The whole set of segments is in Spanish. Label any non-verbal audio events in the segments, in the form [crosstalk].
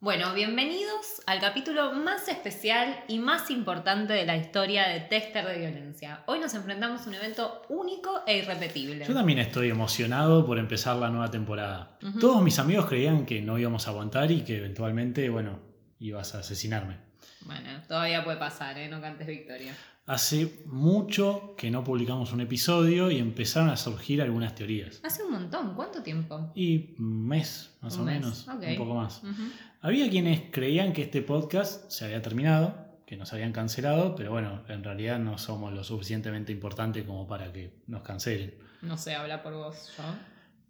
Bueno, bienvenidos al capítulo más especial y más importante de la historia de Tester de Violencia. Hoy nos enfrentamos a un evento único e irrepetible. Yo también estoy emocionado por empezar la nueva temporada. Todos mis amigos creían que no íbamos a aguantar y que eventualmente, bueno, ibas a asesinarme. Bueno, todavía puede pasar, ¿eh? No cantes victoria. Hace mucho que no publicamos un episodio y empezaron a surgir algunas teorías. Hace un montón, ¿cuánto tiempo? Y un mes, más Un o mes, menos, un poco más. Había quienes creían que este podcast se había terminado, que nos habían cancelado, pero bueno, en realidad no somos lo suficientemente importantes como para que nos cancelen. No sé, habla por vos, yo.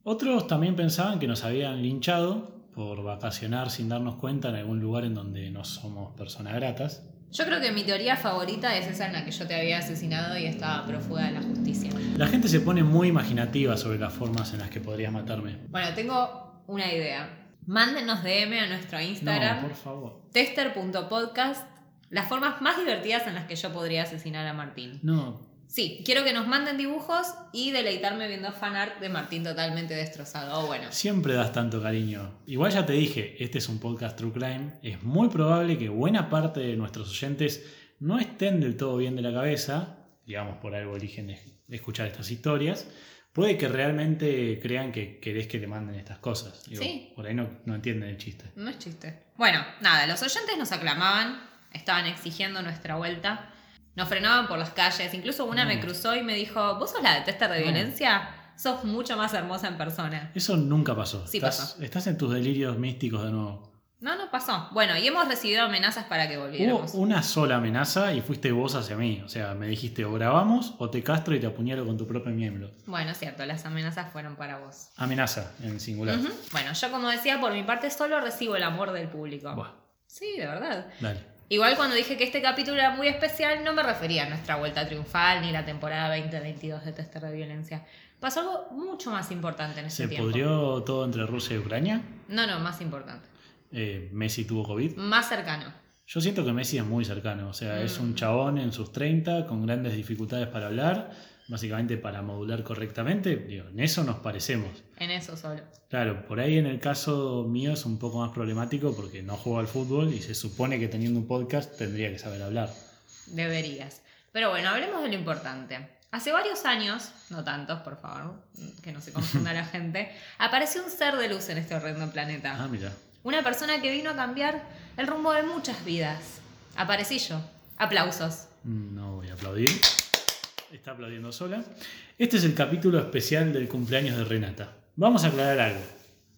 Otros también pensaban que nos habían linchado por vacacionar sin darnos cuenta en algún lugar en donde no somos personas gratas. Yo creo que mi teoría favorita es esa en la que yo te había asesinado y estaba prófuga de la justicia. La gente se pone muy imaginativa sobre las formas en las que podrías matarme. Bueno, tengo una idea. Mándenos DM a nuestro Instagram. No, por favor. tester.podcast las formas más divertidas en las que yo podría asesinar a Martín. No, Sí, quiero que nos manden dibujos y deleitarme viendo fanart de Martín totalmente destrozado. O bueno, siempre das tanto cariño. Igual ya te dije, este es un podcast True Crime. Es muy probable que buena parte de nuestros oyentes no estén del todo bien de la cabeza, digamos por algo eligen es- escuchar estas historias. Puede que realmente crean que querés que le manden estas cosas. Digo, Sí. Por ahí no, no entienden el chiste. no es chiste. Bueno, nada, los oyentes nos aclamaban, estaban exigiendo nuestra vuelta, nos frenaban por las calles, incluso una me cruzó y me dijo, ¿vos sos la de tester de violencia? Sos mucho más hermosa en persona. Eso nunca pasó. Sí estás, pasó. estás en tus delirios místicos de nuevo. No, no pasó. Bueno, y hemos recibido amenazas para que Hubo volviéramos. una sola amenaza y fuiste vos hacia mí. O sea, me dijiste o grabamos o te castro y te apuñalo con tu propio miembro. Bueno, es cierto, las amenazas fueron para vos. Amenaza en singular. Bueno, yo como decía, por mi parte solo recibo el amor del público. Buah, Sí, de verdad. dale. Igual cuando dije que este capítulo era muy especial, no me refería a nuestra vuelta triunfal ni la temporada 2022 de Tester de Violencia. Pasó algo mucho más importante en este ¿Se tiempo. pudrió todo entre Rusia y Ucrania? No, no, más importante. Eh, ¿Messi tuvo COVID? Más cercano. Yo siento que Messi es muy cercano. O sea, es un Mm. chabón en sus 30 con grandes dificultades para hablar. Básicamente para modular correctamente. Digo, en eso nos parecemos. En eso solo. Claro, por ahí en el caso mío es un poco más problemático porque no juego al fútbol y se supone que teniendo un podcast tendría que saber hablar. Deberías. Pero bueno, hablemos de lo importante. Hace varios años, no tantos, por favor, que no se confunda la [laughs] gente, apareció un ser de luz en este horrendo planeta. Ah, mira. Una persona que vino a cambiar el rumbo de muchas vidas. Aparecí yo. Aplausos. No voy a aplaudir. Está aplaudiendo sola. Este es el capítulo especial del cumpleaños de Renata. Vamos a aclarar algo.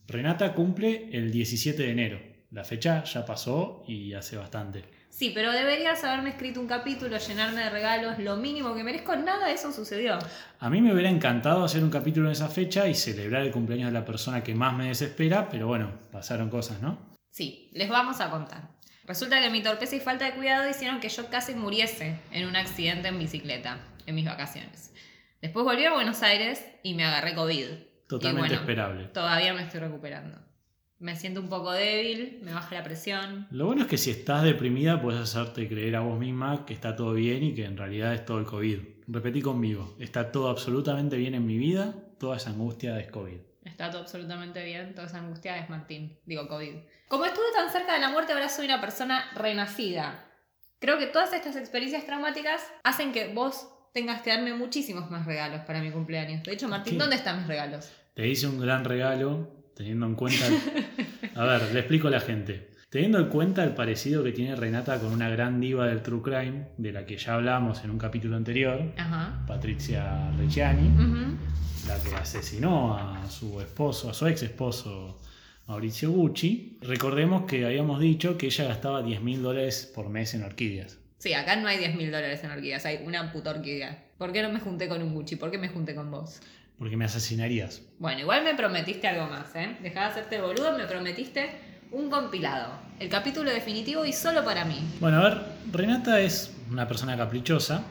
Renata cumple el 17 de enero. La fecha ya pasó y hace bastante. Sí, pero deberías haberme escrito un capítulo, llenarme de regalos, lo mínimo que merezco. Nada de eso sucedió. A mí me hubiera encantado hacer un capítulo en esa fecha y celebrar el cumpleaños de la persona que más me desespera, pero bueno, pasaron cosas, ¿no? Sí, les vamos a contar. Resulta que mi torpeza y falta de cuidado hicieron que yo casi muriese en un accidente en bicicleta en mis vacaciones. Después volví a Buenos Aires y me agarré COVID. Totalmente bueno, esperable. Todavía me estoy recuperando. Me siento un poco débil, me baja la presión. Lo bueno es que si estás deprimida puedes hacerte creer a vos misma que está todo bien y que en realidad es todo el COVID. Repetí conmigo, está todo absolutamente bien en mi vida, toda esa angustia es COVID. Está todo absolutamente bien, toda esa angustia es Martín, digo COVID. Como estuve tan cerca de la muerte, ahora soy una persona renacida. Creo que todas estas experiencias traumáticas hacen que vos tengas que darme muchísimos más regalos para mi cumpleaños. De hecho, Martín. ¿dónde están mis regalos? Te hice un gran regalo teniendo en cuenta... [laughs] A ver, le explico a la gente. Teniendo en cuenta el parecido que tiene Renata con una gran diva del True Crime, de la que ya hablamos en un capítulo anterior, Ajá. Patricia Reggiani, la que asesinó a su esposo, a su ex esposo Mauricio Gucci, recordemos que habíamos dicho que ella gastaba 10 mil dólares por mes en orquídeas. Sí, acá no hay 10 mil dólares en orquídeas, hay una puta orquídea. ¿Por qué no me junté con un Gucci? ¿Por qué me junté con vos? Porque me asesinarías. Bueno, igual me prometiste algo más, ¿eh? Dejá de hacerte boludo, me prometiste un compilado. El capítulo definitivo y solo para mí. Bueno, a ver, Renata es una persona caprichosa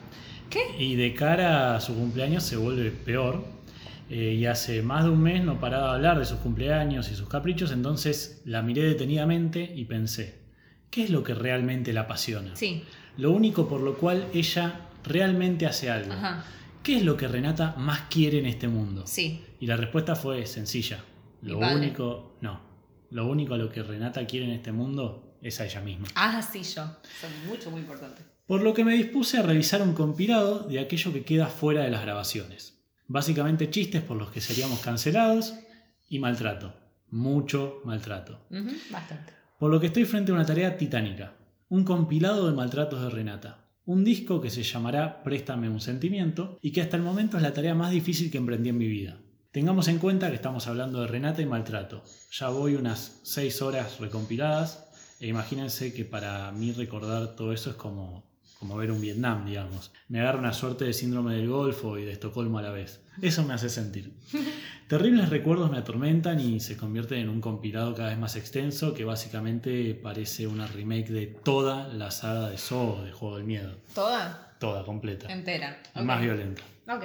¿Qué? y de cara a su cumpleaños se vuelve peor. Eh, y hace más de un mes no paraba de hablar de sus cumpleaños y sus caprichos, entonces la miré detenidamente y pensé, ¿qué es lo que realmente la apasiona? Sí. Lo único por lo cual ella realmente hace algo. Ajá. ¿qué es lo que Renata más quiere en este mundo? Sí. Y la respuesta fue sencilla. Lo único, no, lo único a lo que Renata quiere en este mundo es a ella misma. Ah, sí, yo. Son mucho, muy importante. Por lo que me dispuse a realizar un compilado de aquello que queda fuera de las grabaciones. Básicamente chistes por los que seríamos cancelados y maltrato. Mucho maltrato. Bastante. Por lo que estoy frente a una tarea titánica. Un compilado de maltratos de Renata. Un disco que se llamará Préstame un sentimiento y que hasta el momento es la tarea más difícil que emprendí en mi vida. Tengamos en cuenta que estamos hablando de Renata y maltrato. Ya voy unas 6 horas recompiladas e imagínense que para mí recordar todo eso es como, como ver un Vietnam, digamos. Me agarra una suerte de síndrome del Golfo y de Estocolmo a la vez. Eso me hace sentir. [laughs] Terribles recuerdos me atormentan y se convierten en un compilado cada vez más extenso que básicamente parece una remake de toda la saga de Saw de Juego del Miedo. ¿Toda? Toda, completa. Entera. Y Ok. Más violenta. Ok.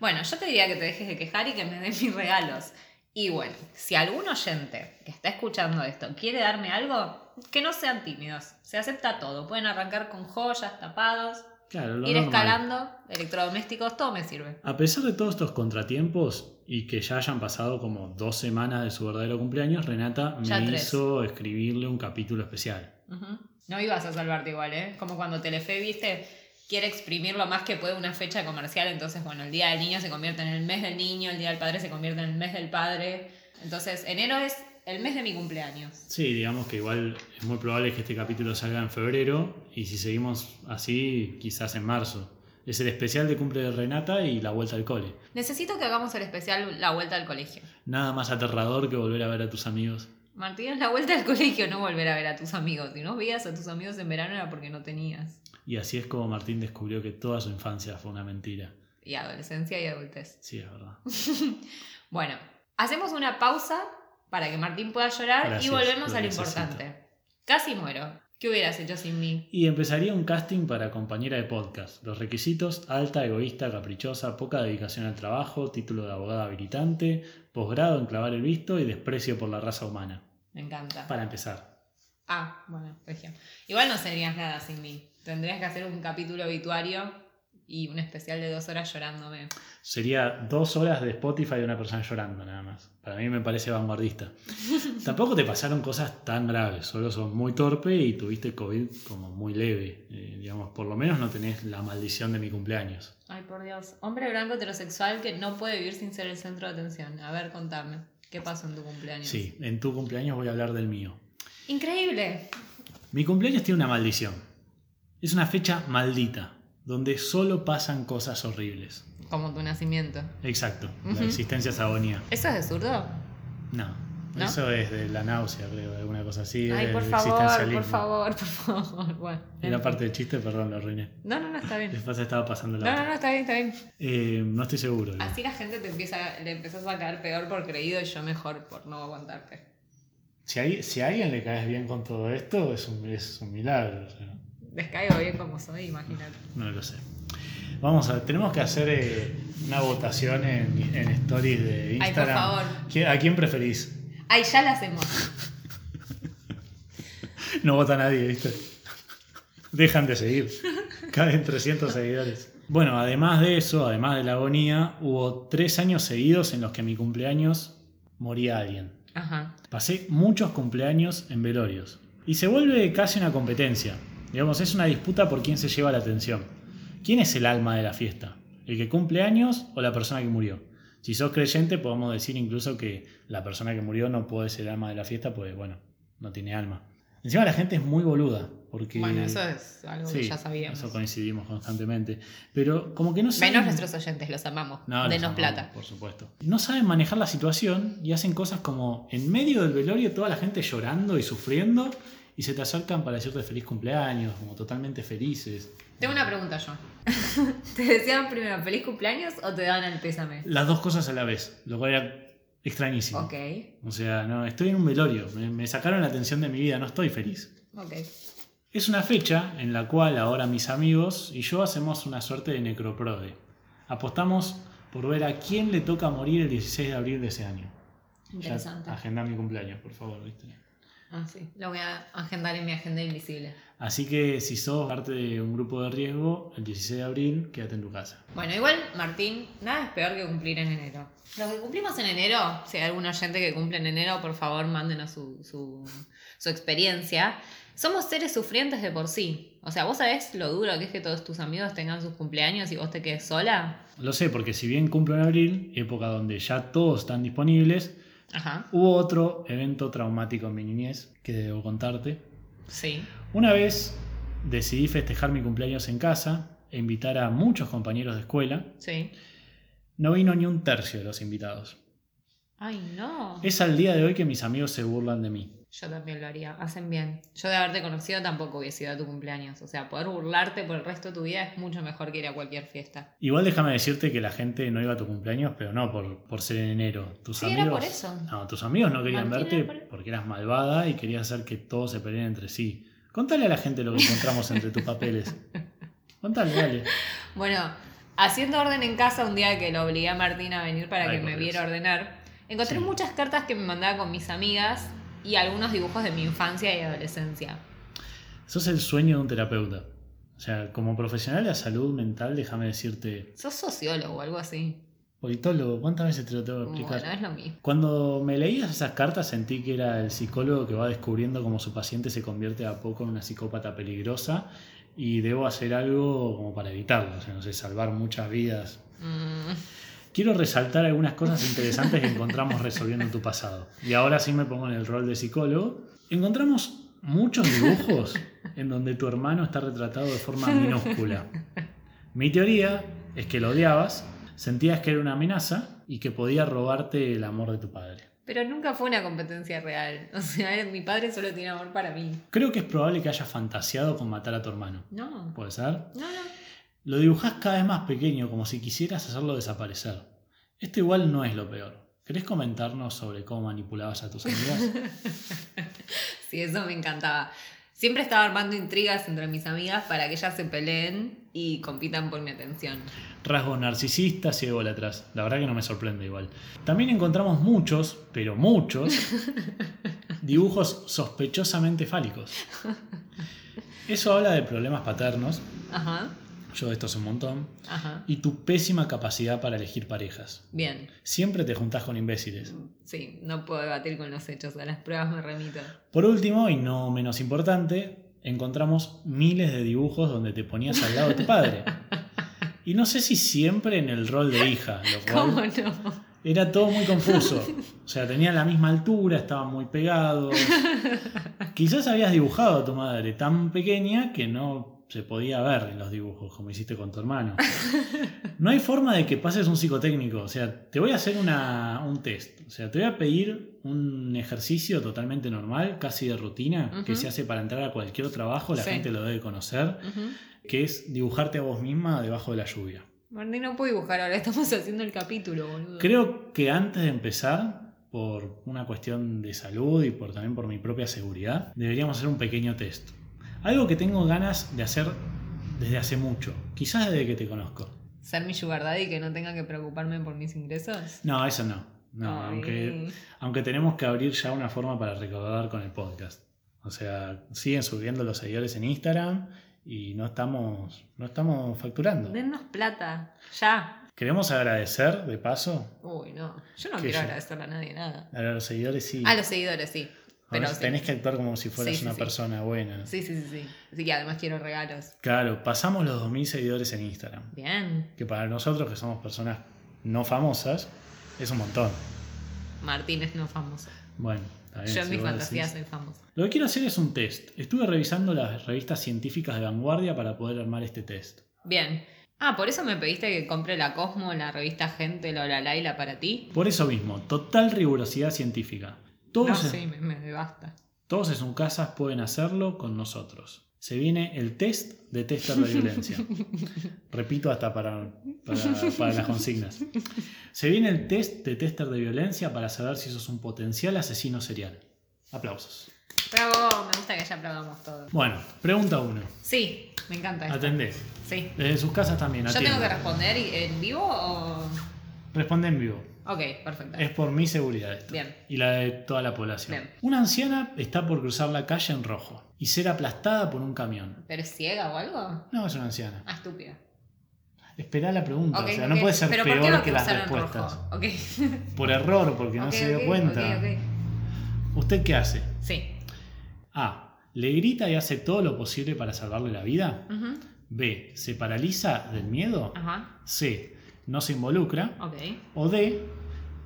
Bueno, yo te diría que te dejes de quejar y que me des mis regalos. Y bueno, si algún oyente que está escuchando esto quiere darme algo, que no sean tímidos. Se acepta todo. Pueden arrancar con joyas, tapados, Claro, ir normal. escalando, electrodomésticos, todo me sirve. A pesar de todos estos contratiempos y que ya hayan pasado como dos semanas de su verdadero cumpleaños, Renata Ya me tres. hizo escribirle un capítulo especial. No ibas a salvarte igual, ¿eh? Como cuando Telefe, viste, quiere exprimir lo más que puede una fecha comercial. Entonces, bueno, el Día del Niño se convierte en el mes del niño, el Día del Padre se convierte en el mes del padre. Entonces, enero es el mes de mi cumpleaños. Sí, digamos que igual es muy probable que este capítulo salga en febrero y si seguimos así, quizás en marzo. Es el especial de cumple de Renata y la vuelta al cole. Necesito que hagamos el especial La Vuelta al Colegio. Nada más aterrador que volver a ver a tus amigos. Martín, es la vuelta al colegio, no volver a ver a tus amigos. Si no veías a tus amigos en verano era porque no tenías. Y así es como Martín descubrió que toda su infancia fue una mentira. Y adolescencia y adultez. Sí, es verdad. [laughs] Bueno, hacemos una pausa para que Martín pueda llorar Gracias, y volvemos a lo importante. Casi muero. ¿Qué hubieras hecho sin mí? Y empezaría un casting para compañera de podcast. Los requisitos, alta, egoísta, caprichosa, poca dedicación al trabajo, título de abogada habilitante, posgrado en clavar el visto y desprecio por la raza humana. Me encanta. Para empezar. Ah, bueno, región. Igual no serías nada sin mí. Tendrías que hacer un capítulo obituario y un especial de dos horas llorándome. Sería dos horas de Spotify de una persona llorando nada más. Para mí me parece vanguardista. [laughs] Tampoco te pasaron cosas tan graves, solo sos muy torpe y tuviste COVID como muy leve. Eh, digamos, por lo menos no tenés la maldición de mi cumpleaños. Ay, por Dios. Hombre blanco heterosexual que no puede vivir sin ser el centro de atención. A ver, contame. ¿Qué pasó en tu cumpleaños? Sí, en tu cumpleaños voy a hablar del mío. Increíble. Mi cumpleaños tiene una maldición. Es una fecha maldita, donde solo pasan cosas horribles. Como tu nacimiento. Exacto, la existencia es agonía. ¿Eso es de zurdo? No, ¿No? eso es de la náusea, creo, de alguna cosa así. Ay, por favor, por favor, por [laughs] favor. Bueno. Era parte del chiste, perdón, lo arruiné. No, no, no, está bien. Después estaba pasando la No, otra. no, no, está bien, está bien. Eh, no estoy seguro. digo. Así la gente te empieza, le empezás a caer peor por creído y yo mejor por no aguantarte. Si, hay, si a alguien le caes bien con todo esto, es un, es un milagro. o sea, Les caigo bien como soy, imagínate. no lo sé. Vamos a, tenemos que hacer eh, una votación en, en stories de Ay, por Instagram. favor. ¿Qui- ¿A quién preferís? Ay, ya la hacemos. [laughs] No vota nadie, ¿viste? Dejan de seguir. Caen 300 seguidores. Bueno, además de eso, además de la agonía, hubo tres años seguidos en los que en mi cumpleaños moría alguien. Ajá. Pasé muchos cumpleaños en velorios. Y se vuelve casi una competencia. Digamos, es una disputa por quién se lleva la atención. ¿Quién es el alma de la fiesta? ¿El que cumple años o la persona que murió? Si sos creyente, podemos decir incluso que la persona que murió no puede ser el alma de la fiesta, pues bueno, no tiene alma. Encima la gente es muy boluda, porque... Bueno, eso es algo que Sí, ya sabíamos. Eso coincidimos constantemente. Pero como que no saben... Menos nuestros oyentes, los amamos. No, Denos amamos, plata. Por supuesto. No saben manejar la situación y hacen cosas como en medio del velorio toda la gente llorando y sufriendo y se te acercan para decirte feliz cumpleaños, como totalmente felices. Tengo una pregunta yo. [laughs] ¿Te deseaban primero feliz cumpleaños o te daban el pésame? Las dos cosas a la vez, lo cual era extrañísimo. Ok, O sea, no, estoy en un velorio, me, me sacaron la atención de mi vida, no estoy feliz. ok. Es una fecha en la cual ahora mis amigos y yo hacemos una suerte de necroprode. Apostamos por ver a quién le toca morir el 16 de abril de ese año. Interesante. Ya, agenda mi cumpleaños, por favor, ¿viste? Ah, sí. Lo voy a agendar en mi agenda invisible. Así que si sos parte de un grupo de riesgo, el 16 de abril, quédate en tu casa. Bueno, igual, Martín, nada es peor que cumplir en enero. Los que cumplimos en enero, si hay algún oyente que cumple en enero, por favor, mándenos su, su, su experiencia. Somos seres sufrientes de por sí. O sea, ¿vos sabés lo duro que es que todos tus amigos tengan sus cumpleaños y vos te quedes sola? Lo sé, porque si bien cumplo en abril, época donde ya todos están disponibles, Ajá. hubo otro evento traumático en mi niñez que debo contarte. Sí. Una vez decidí festejar mi cumpleaños en casa e invitar a muchos compañeros de escuela. Sí. No vino ni un tercio de los invitados. Ay, no. Es al día de hoy que mis amigos se burlan de mí. Yo también lo haría. Hacen bien. Yo de haberte conocido tampoco hubiese ido a tu cumpleaños. O sea, poder burlarte por el resto de tu vida es mucho mejor que ir a cualquier fiesta. Igual déjame decirte que la gente no iba a tu cumpleaños, pero no por, por ser en enero. Tus Sí, amigos, era por eso. No, tus amigos no querían Martín, verte por- porque eras malvada y querías hacer que todos se peleen entre sí. Contale a la gente lo que encontramos entre tus papeles. [laughs] Contale, dale. Bueno, haciendo orden en casa un día que lo obligué a Martín a venir para Ay, que me viera ordenar, encontré Sí. muchas cartas que me mandaba con mis amigas y algunos dibujos de mi infancia y adolescencia. Sos el sueño de un terapeuta. O sea, como profesional de la salud mental, déjame decirte, Sos sociólogo o algo así. politólogo, ¿cuántas veces te lo tengo que explicar? Bueno, es lo mismo. Cuando me leías esas cartas sentí que era el psicólogo que va descubriendo cómo su paciente se convierte a poco en una psicópata peligrosa y debo hacer algo como para evitarlo, o sea, no sé, salvar muchas vidas. Mm, Quiero resaltar algunas cosas interesantes que encontramos resolviendo tu pasado. Y ahora sí me pongo en el rol de psicólogo. Encontramos muchos dibujos en donde tu hermano está retratado de forma minúscula. Mi teoría es que lo odiabas, sentías que era una amenaza y que podía robarte el amor de tu padre. Pero nunca fue una competencia real. O sea, [laughs] mi padre solo tiene amor para mí. Creo que es probable que hayas fantaseado con matar a tu hermano. No. ¿Puede ser? No, no. Lo dibujás cada vez más pequeño, como si quisieras hacerlo desaparecer. Esto igual no es lo peor. ¿Querés comentarnos sobre cómo manipulabas a tus amigas? [laughs] Sí, eso me encantaba. Siempre estaba armando intrigas entre mis amigas para que ellas se peleen y compitan por mi atención. Rasgos narcisistas y ególatras. La verdad que no me sorprende igual. También encontramos muchos, pero muchos, [laughs] dibujos sospechosamente fálicos. [laughs] Eso habla de problemas paternos, Ajá, yo de esto sé un montón, ajá. y tu pésima capacidad para elegir parejas. Bien. Siempre te juntás con imbéciles. Sí, no puedo debatir con los hechos, a las pruebas me remito. Por último, y no menos importante, encontramos miles de dibujos donde te ponías al lado de tu padre. [laughs] Y no sé si siempre en el rol de hija, lo cual ¿Cómo no? era todo muy confuso. O sea, tenían la misma altura, estaban muy pegados. [laughs] Quizás habías dibujado a tu madre tan pequeña que no se podía ver en los dibujos, como hiciste con tu hermano. [laughs] No hay forma de que pases un psicotécnico. O sea, te voy a hacer una- un test. O sea, te voy a pedir un ejercicio totalmente normal, casi de rutina, que se hace para entrar a cualquier trabajo, la Sí. gente lo debe conocer, que es dibujarte a vos misma debajo de la lluvia. Martín, no puedo dibujar ahora, estamos haciendo el capítulo, boludo. Creo que antes de empezar, por una cuestión de salud y por, también por mi propia seguridad, deberíamos hacer un pequeño test. Algo que tengo ganas de hacer desde hace mucho, quizás desde que te conozco. ¿Ser mi sugar daddy y que no tenga que preocuparme por mis ingresos? No, eso no. No, Ay. aunque, aunque tenemos que abrir ya una forma para recaudar con el podcast. O sea, siguen subiendo los seguidores en Instagram y no estamos, no estamos facturando. Dennos plata, ya. Queremos agradecer, de paso, Uy, no. Yo no ¿Qué quiero yo? agradecerle a nadie nada. a los seguidores sí. A los seguidores, sí. Pero sí. tenés que actuar como si fueras Sí, sí, una persona buena. Sí, sí, sí, sí. Sí, y además quiero regalos. Claro, pasamos los 2.000 seguidores en Instagram. Bien. Que para nosotros, que somos personas no famosas, es un montón. Martín es no famoso. Bueno, bien, Yo en mi fantasía decís. soy famoso. Lo que quiero hacer es un test. Estuve revisando las revistas científicas de vanguardia para poder armar este test. Bien. Ah, por eso me pediste que compre la Cosmo, la revista Gente, La Laila para ti. Por eso mismo, total rigurosidad científica. Todos, No, en, sí, me, me basta. todos en sus casas pueden hacerlo con nosotros. Se viene el test de tester de violencia. [laughs] Repito hasta para, para, para las consignas. Se viene el test de tester de violencia para saber si sos un potencial asesino serial. Aplausos. Bravo, me gusta que ya aplaudamos todo. Bueno, pregunta 1. Sí, me encanta esto. Atendé. Sí. Desde sus casas también. ¿Yo tengo que responder en vivo o...? Responde en vivo. Ok, perfecto. Es por mi seguridad esto. Bien. Y la de toda la población. Bien. Una anciana está por cruzar la calle en rojo y ser aplastada por un camión. ¿Pero es ciega o algo? No, es una anciana. Ah, estúpida. Esperá la pregunta. Ok, o sea, no puede ser ¿Pero por qué va peor que las respuestas. rojo? Ok. [laughs] Por error, porque no se dio cuenta. ok, ok. ¿Usted qué hace? Sí. A. ¿Le grita y hace todo lo posible para salvarle la vida? B. ¿Se paraliza del miedo? Ajá. C. No se involucra. Ok. O D.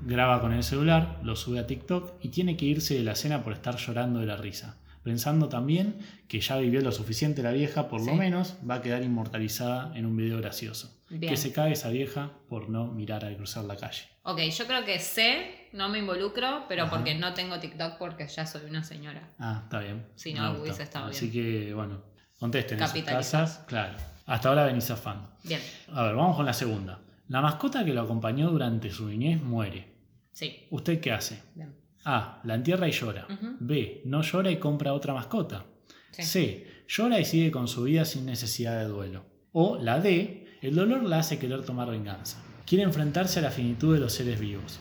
Graba con el celular, lo sube a TikTok y tiene que irse de la cena por estar llorando de la risa. Pensando también que ya vivió lo suficiente la vieja, por lo Sí. menos va a quedar inmortalizada en un video gracioso. Bien. Que se cae esa vieja por no mirar al cruzar la calle. Ok, yo creo que sé, no me involucro, pero Ajá. porque no tengo TikTok porque ya soy una señora. Ah, está bien. Si no, hubiese estado Así bien. que, bueno, contesten en sus casas. Claro. Hasta ahora venís zafando. Bien. A ver, vamos con la segunda. La mascota que lo acompañó durante su niñez muere. Sí. ¿Usted qué hace? Bien. A. La entierra y llora. B. No llora y compra otra mascota. Sí. C. Llora y sigue con su vida sin necesidad de duelo. O la D. El dolor la hace querer tomar venganza. Quiere enfrentarse a la finitud de los seres vivos.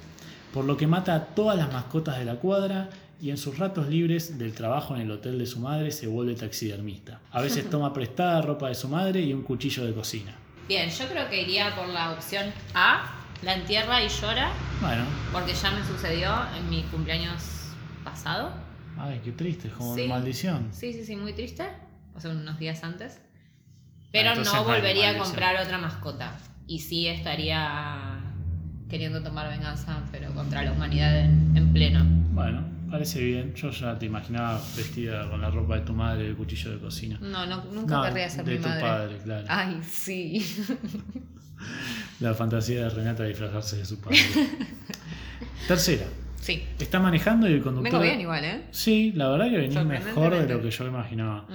Por lo que mata a todas las mascotas de la cuadra y en sus ratos libres del trabajo en el hotel de su madre se vuelve taxidermista. A veces [laughs] toma prestada ropa de su madre y un cuchillo de cocina. Bien, yo creo que iría por la opción A, la entierra y llora, Bueno, porque ya me sucedió en mi cumpleaños pasado. ay, qué triste, es como Sí. maldición. Sí, sí, sí, muy triste. O sea, unos días antes. Pero entonces no volvería a comprar otra mascota. Y sí estaría queriendo tomar venganza, pero contra la humanidad en, en pleno. Bueno, parece bien. Yo ya te imaginaba vestida con la ropa de tu madre y el cuchillo de cocina. No, no nunca No, querría ser de mi tu madre. padre, claro. Ay, sí. [laughs] La fantasía de Renata de disfrazarse de su padre. [laughs] Tercera. Sí. Está manejando y el conductor. Vengo bien igual, ¿eh? Sí, la verdad que venís mejor de lo que yo imaginaba.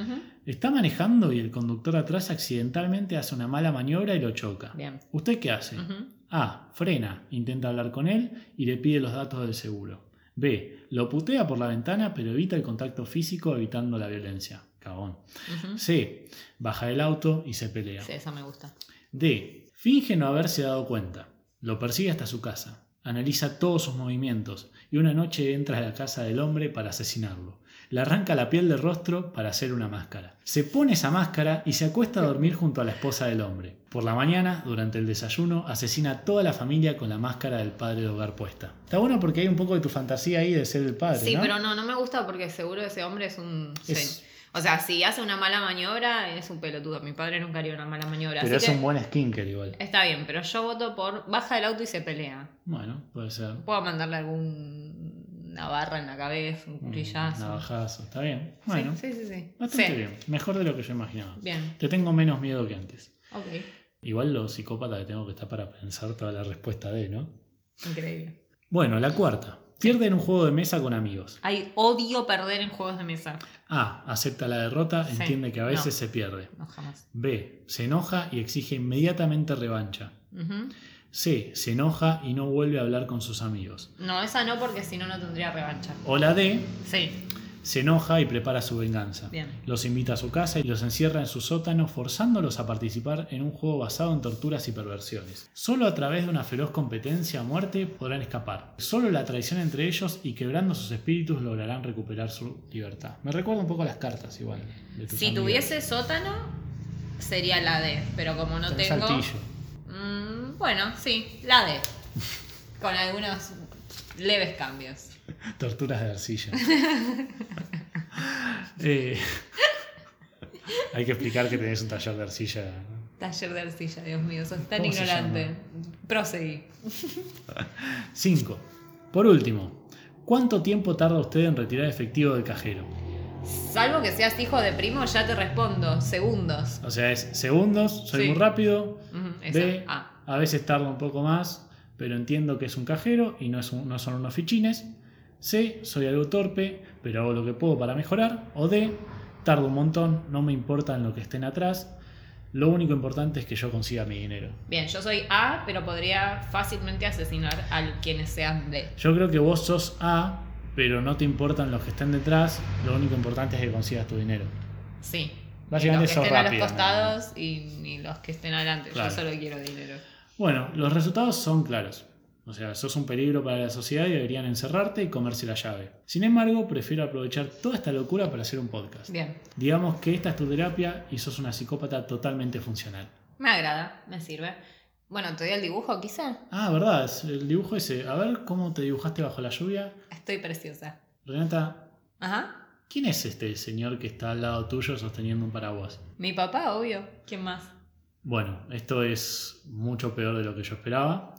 Está manejando y el conductor atrás accidentalmente hace una mala maniobra y lo choca. Bien. ¿Usted qué hace? Ujú. A. Frena, intenta hablar con él y le pide los datos del seguro. B. Lo putea por la ventana pero evita el contacto físico evitando la violencia. Cabón. Ujú. C. Baja del auto y se pelea. Sí, esa me gusta. D. Finge no haberse dado cuenta. Lo persigue hasta su casa. Analiza todos sus movimientos y una noche entra a la casa del hombre para asesinarlo. Le arranca la piel del rostro para hacer una máscara. Se pone esa máscara y se acuesta a dormir junto a la esposa del hombre. Por la mañana, durante el desayuno, asesina a toda la familia con la máscara del padre de hogar puesta. Está bueno porque hay un poco de tu fantasía ahí de ser el padre. Sí, ¿no? pero no, no me gusta porque seguro ese hombre es un... Es-. O sea, si hace una mala maniobra, es un pelotudo. Mi padre nunca haría una mala maniobra. Pero así es que un buen skinker igual. Está bien, pero yo voto por baja del auto y se pelea. Bueno, puede ser. Puedo mandarle alguna barra en la cabeza, un Un cuchillazo. navajazo, está bien. Bueno, Sí, sí, sí. sí. bastante Sí. bien. Mejor de lo que yo imaginaba. Bien, Te tengo menos miedo que antes. ok. Igual lo psicópata que tengo que estar para pensar toda la respuesta de, ¿no? Increíble. Bueno, la cuarta. Pierde en un juego de mesa con amigos. Hay odio perder en juegos de mesa. A. Acepta la derrota, Sí. entiende que a veces No. se pierde. No, jamás. B. Se enoja y exige inmediatamente revancha. Ujú. C. Se enoja y no vuelve a hablar con sus amigos. No, esa no, porque si no, no tendría revancha. O la D. Sí, Se enoja y prepara su venganza. bien. Los invita a su casa y los encierra en su sótano, forzándolos a participar en un juego basado en torturas y perversiones. Solo a través de una feroz competencia a muerte podrán escapar. Solo la traición entre ellos y quebrando sus espíritus lograrán recuperar su libertad. Me recuerda un poco a las cartas igual. de Si amigas. tuviese sótano, sería la D. Pero como no Tenés tengo. saltillo. Mm, bueno, sí, la D. Con algunos leves cambios. Torturas de arcilla. [laughs] Eh, hay que explicar que tenés un taller de arcilla. Taller de arcilla, Dios mío, sos tan ¿Cómo se ignorante. Proseguí. 5. Por último, ¿cuánto tiempo tarda usted en retirar efectivo del cajero? Salvo que seas hijo de primo, ya te respondo. Segundos. O sea, es segundos, soy Sí. muy rápido. Ah, a veces tarda un poco más, pero entiendo que es un cajero y no, es un- no son unos fichines. C, soy algo torpe, pero hago lo que puedo para mejorar. O D, tardo un montón, no me importa en lo que estén atrás. Lo único importante es que yo consiga mi dinero. Bien, yo soy A, pero podría fácilmente asesinar a quienes sean D. Yo creo que vos sos A, pero no te importan los que estén detrás. Lo único importante es que consigas tu dinero. Sí. Básicamente Ni los que estén a rápida, los costados y ni los que estén adelante. Claro. Yo solo quiero dinero. Bueno, los resultados son claros. O sea, sos un peligro para la sociedad y deberían encerrarte y comerse la llave. Sin embargo, prefiero aprovechar toda esta locura para hacer un podcast. Bien. Digamos que esta es tu terapia y sos una psicópata totalmente funcional. Me agrada, me sirve. Bueno, ¿te doy el dibujo quizá? Ah, verdad, el dibujo ese. A ver cómo te dibujaste bajo la lluvia. Estoy preciosa. Renata, Ajá. ¿quién es este señor que está al lado tuyo sosteniendo un paraguas? Mi papá, obvio. ¿Quién más? Bueno, esto es mucho peor de lo que yo esperaba.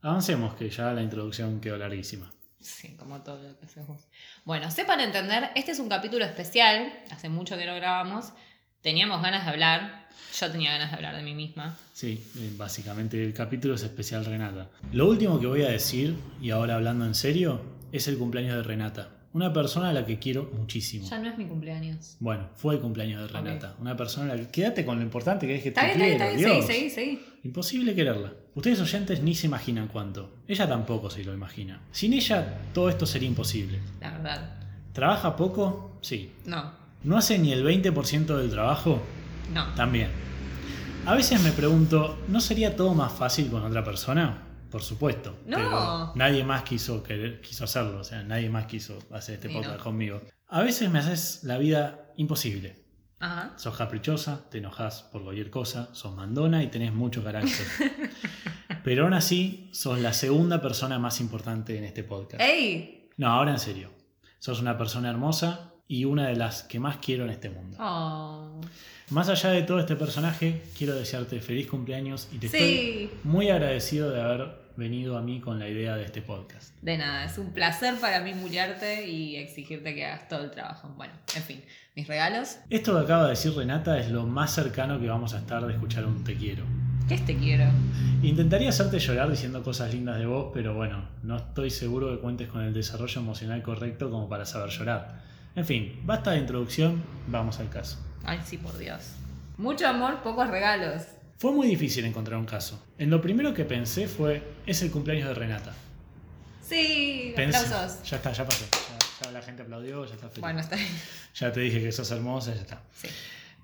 Avancemos, que ya la introducción quedó larguísima. Sí, como todo lo que haces vos. Bueno, sepan entender, este es un capítulo especial. Hace mucho que no grabamos. Teníamos ganas de hablar. Yo tenía ganas de hablar de mí misma. Sí, eh, básicamente el capítulo es especial Renata. Lo último que voy a decir, y ahora hablando en serio, es el cumpleaños de Renata. Una persona a la que quiero muchísimo. Ya no es mi cumpleaños. Bueno, fue el cumpleaños de Renata. Una persona a la que... Quédate con lo importante que es que Está te bien, quiero, está bien. Dios. Seguí, seguí, seguí. Imposible quererla. Ustedes oyentes ni se imaginan cuánto. Ella tampoco se lo imagina. Sin ella, todo esto sería imposible. La verdad. ¿Trabaja poco? Sí. No, ¿No hace ni el 20% del trabajo? no. También. A veces me pregunto, ¿no sería todo más fácil con otra persona? Por supuesto. No. Pero nadie más quiso, querer, quiso hacerlo. O sea, nadie más quiso hacer este podcast no. conmigo. A veces me haces la vida imposible. Ajá. Sos caprichosa, te enojas por cualquier cosa, sos mandona y tenés mucho carácter. [laughs] Pero aún así, sos la segunda persona más importante en este podcast. ¡Ey! No, ahora en serio. Sos una persona hermosa y una de las que más quiero en este mundo. Oh. Más allá de todo este personaje, quiero desearte feliz cumpleaños y te estoy Sí. muy agradecido de haber venido a mí con la idea de este podcast. De nada, es un placer para mí mullarte y exigirte que hagas todo el trabajo. Bueno, en fin, mis regalos. Esto que acaba de decir Renata es lo más cercano que vamos a estar de escuchar un te quiero. ¿Qué es te quiero? Intentaría hacerte llorar diciendo cosas lindas de vos, pero bueno, no estoy seguro que cuentes con el desarrollo emocional correcto como para saber llorar. En fin, basta de introducción, vamos al caso. Ay, sí, por Dios. Mucho amor, pocos regalos. Fue muy difícil encontrar un caso. En lo primero que pensé fue, es el cumpleaños de Renata. Sí, Pensé- aplausos. Ya está, ya pasó. Ya, ya la gente aplaudió, ya está feliz. Bueno, está bien. Ya te dije que sos hermosa, ya está. Sí.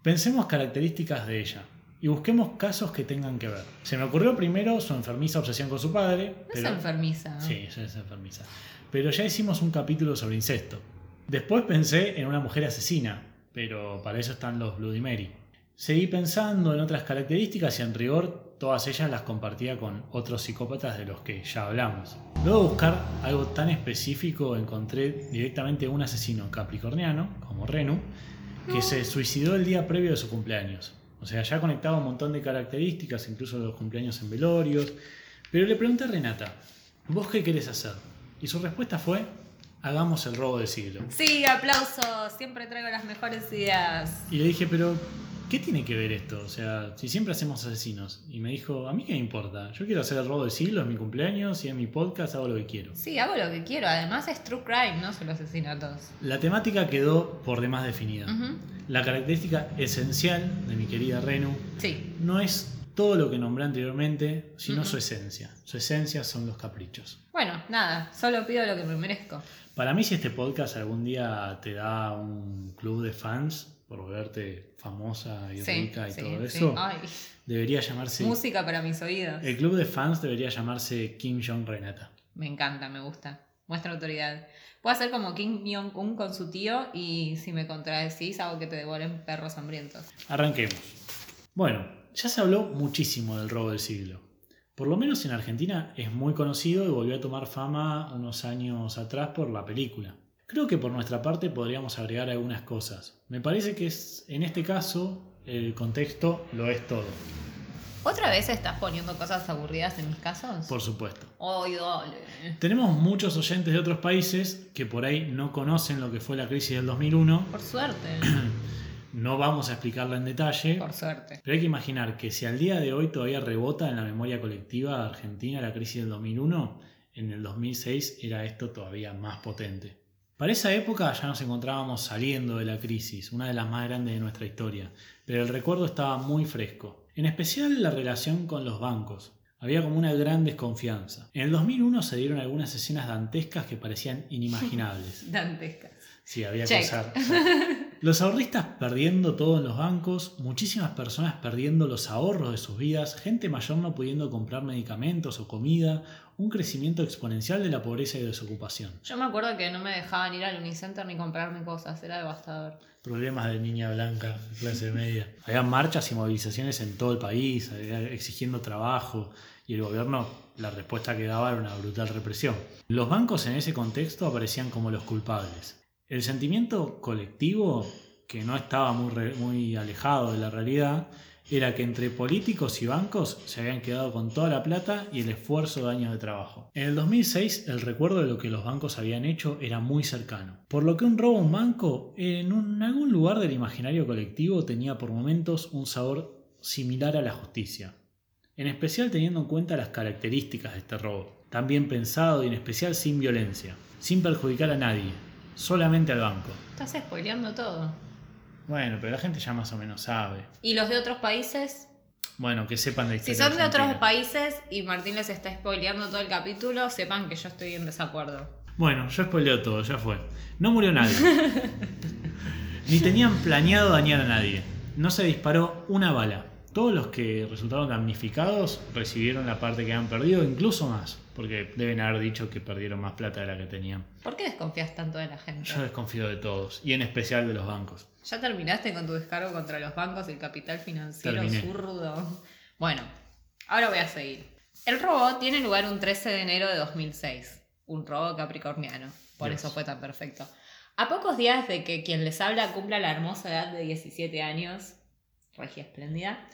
Pensemos características de ella y busquemos casos que tengan que ver. Se me ocurrió primero su enfermiza obsesión con su padre. No pero... es enfermiza. ¿no? Sí, ella es enfermiza. Pero ya hicimos un capítulo sobre incesto. Después pensé en una mujer asesina, pero para eso están los Bloody Mary. Seguí pensando en otras características y en rigor todas ellas las compartía con otros psicópatas de los que ya hablamos. Luego de buscar algo tan específico encontré directamente un asesino capricorniano, como Renu, que se suicidó el día previo de su cumpleaños. O sea, ya conectaba un montón de características, incluso los cumpleaños en velorios. Pero le pregunté a Renata, ¿vos qué querés hacer? Y su respuesta fue, hagamos el robo del siglo. Sí, aplausos. Siempre traigo las mejores ideas. Y le dije, pero ¿qué tiene que ver esto? O sea, si siempre hacemos asesinos. Y me dijo, a mí qué me importa. Yo quiero hacer el robo del siglo, es mi cumpleaños y en mi podcast hago lo que quiero. Sí, hago lo que quiero. Además es true crime, no solo asesinatos. La temática quedó por demás definida. La característica esencial de mi querida Renu Sí. no es todo lo que nombré anteriormente, sino su esencia. Su esencia son los caprichos. Bueno, nada, solo pido lo que me merezco. Para mí, si este podcast algún día te da un club de fans por verte famosa y Sí, rica y sí, todo eso, Ay, debería llamarse. música para mis oídos. El club de fans debería llamarse Kim Jong Renata. Me encanta, me gusta. Muestra autoridad. Puedo hacer como Kim Jong-un con su tío y si me contradecís hago que te devoren perros hambrientos. Arranquemos. Bueno, ya se habló muchísimo del robo del siglo. Por lo menos en Argentina es muy conocido y volvió a tomar fama unos años atrás por la película. Creo que por nuestra parte podríamos agregar algunas cosas. Me parece que es, en este caso el contexto lo es todo, ¿Otra vez estás poniendo cosas aburridas en mis casos? por supuesto. Ay, dale. Tenemos muchos oyentes de otros países que por ahí no conocen lo que fue la crisis del 2001. Por suerte. [clears throat] No vamos a explicarla en detalle, Por suerte. pero hay que imaginar que si al día de hoy todavía rebota en la memoria colectiva argentina la crisis del 2001, en el 2006 era esto todavía más potente. Para esa época ya nos encontrábamos saliendo de la crisis, una de las más grandes de nuestra historia, pero el recuerdo estaba muy fresco, en especial la relación con los bancos. Había como una gran desconfianza. En el 2001 se dieron algunas escenas dantescas que parecían inimaginables. [laughs] Dantescas. Sí, había Check. que usar. Los ahorristas perdiendo todo en los bancos, muchísimas personas perdiendo los ahorros de sus vidas, gente mayor no pudiendo comprar medicamentos o comida, un crecimiento exponencial de la pobreza y desocupación. Yo me acuerdo que no me dejaban ir al Unicenter ni comprarme cosas, era devastador. Problemas de niña blanca, clase media. Había marchas y movilizaciones en todo el país, exigiendo trabajo, y el gobierno, la respuesta que daba era una brutal represión. Los bancos en ese contexto aparecían como los culpables. El sentimiento colectivo, que no estaba muy, muy alejado de la realidad, era que entre políticos y bancos se habían quedado con toda la plata y el esfuerzo de años de trabajo. En el 2006 el recuerdo de lo que los bancos habían hecho era muy cercano, por lo que un robo a un banco en algún lugar del imaginario colectivo tenía por momentos un sabor similar a la justicia, en especial teniendo en cuenta las características de este robo, tan bien pensado y en especial sin violencia, sin perjudicar a nadie, solamente al banco. Estás spoileando todo. Bueno, pero la gente ya más o menos sabe. ¿Y los de otros países? Bueno, que sepan de historia. Si son de otros países y Martín les está spoileando todo el capítulo, sepan que yo estoy en desacuerdo. Bueno, yo spoileo todo, ya fue. No murió nadie. [laughs] Ni tenían planeado dañar a nadie. No se disparó una bala. Todos los que resultaron damnificados recibieron la parte que han perdido, incluso más. Porque deben haber dicho que perdieron más plata de la que tenían. ¿Por qué desconfías tanto de la gente? Yo desconfío de todos, y en especial de los bancos. ¿Ya terminaste con tu descargo contra los bancos y el capital financiero zurdo? Bueno, ahora voy a seguir. El robo tiene lugar un 13 de enero de 2006. Un robo capricorniano. Por eso fue tan perfecto. A pocos días de que quien les habla cumpla la hermosa edad de 17 años, regia espléndida,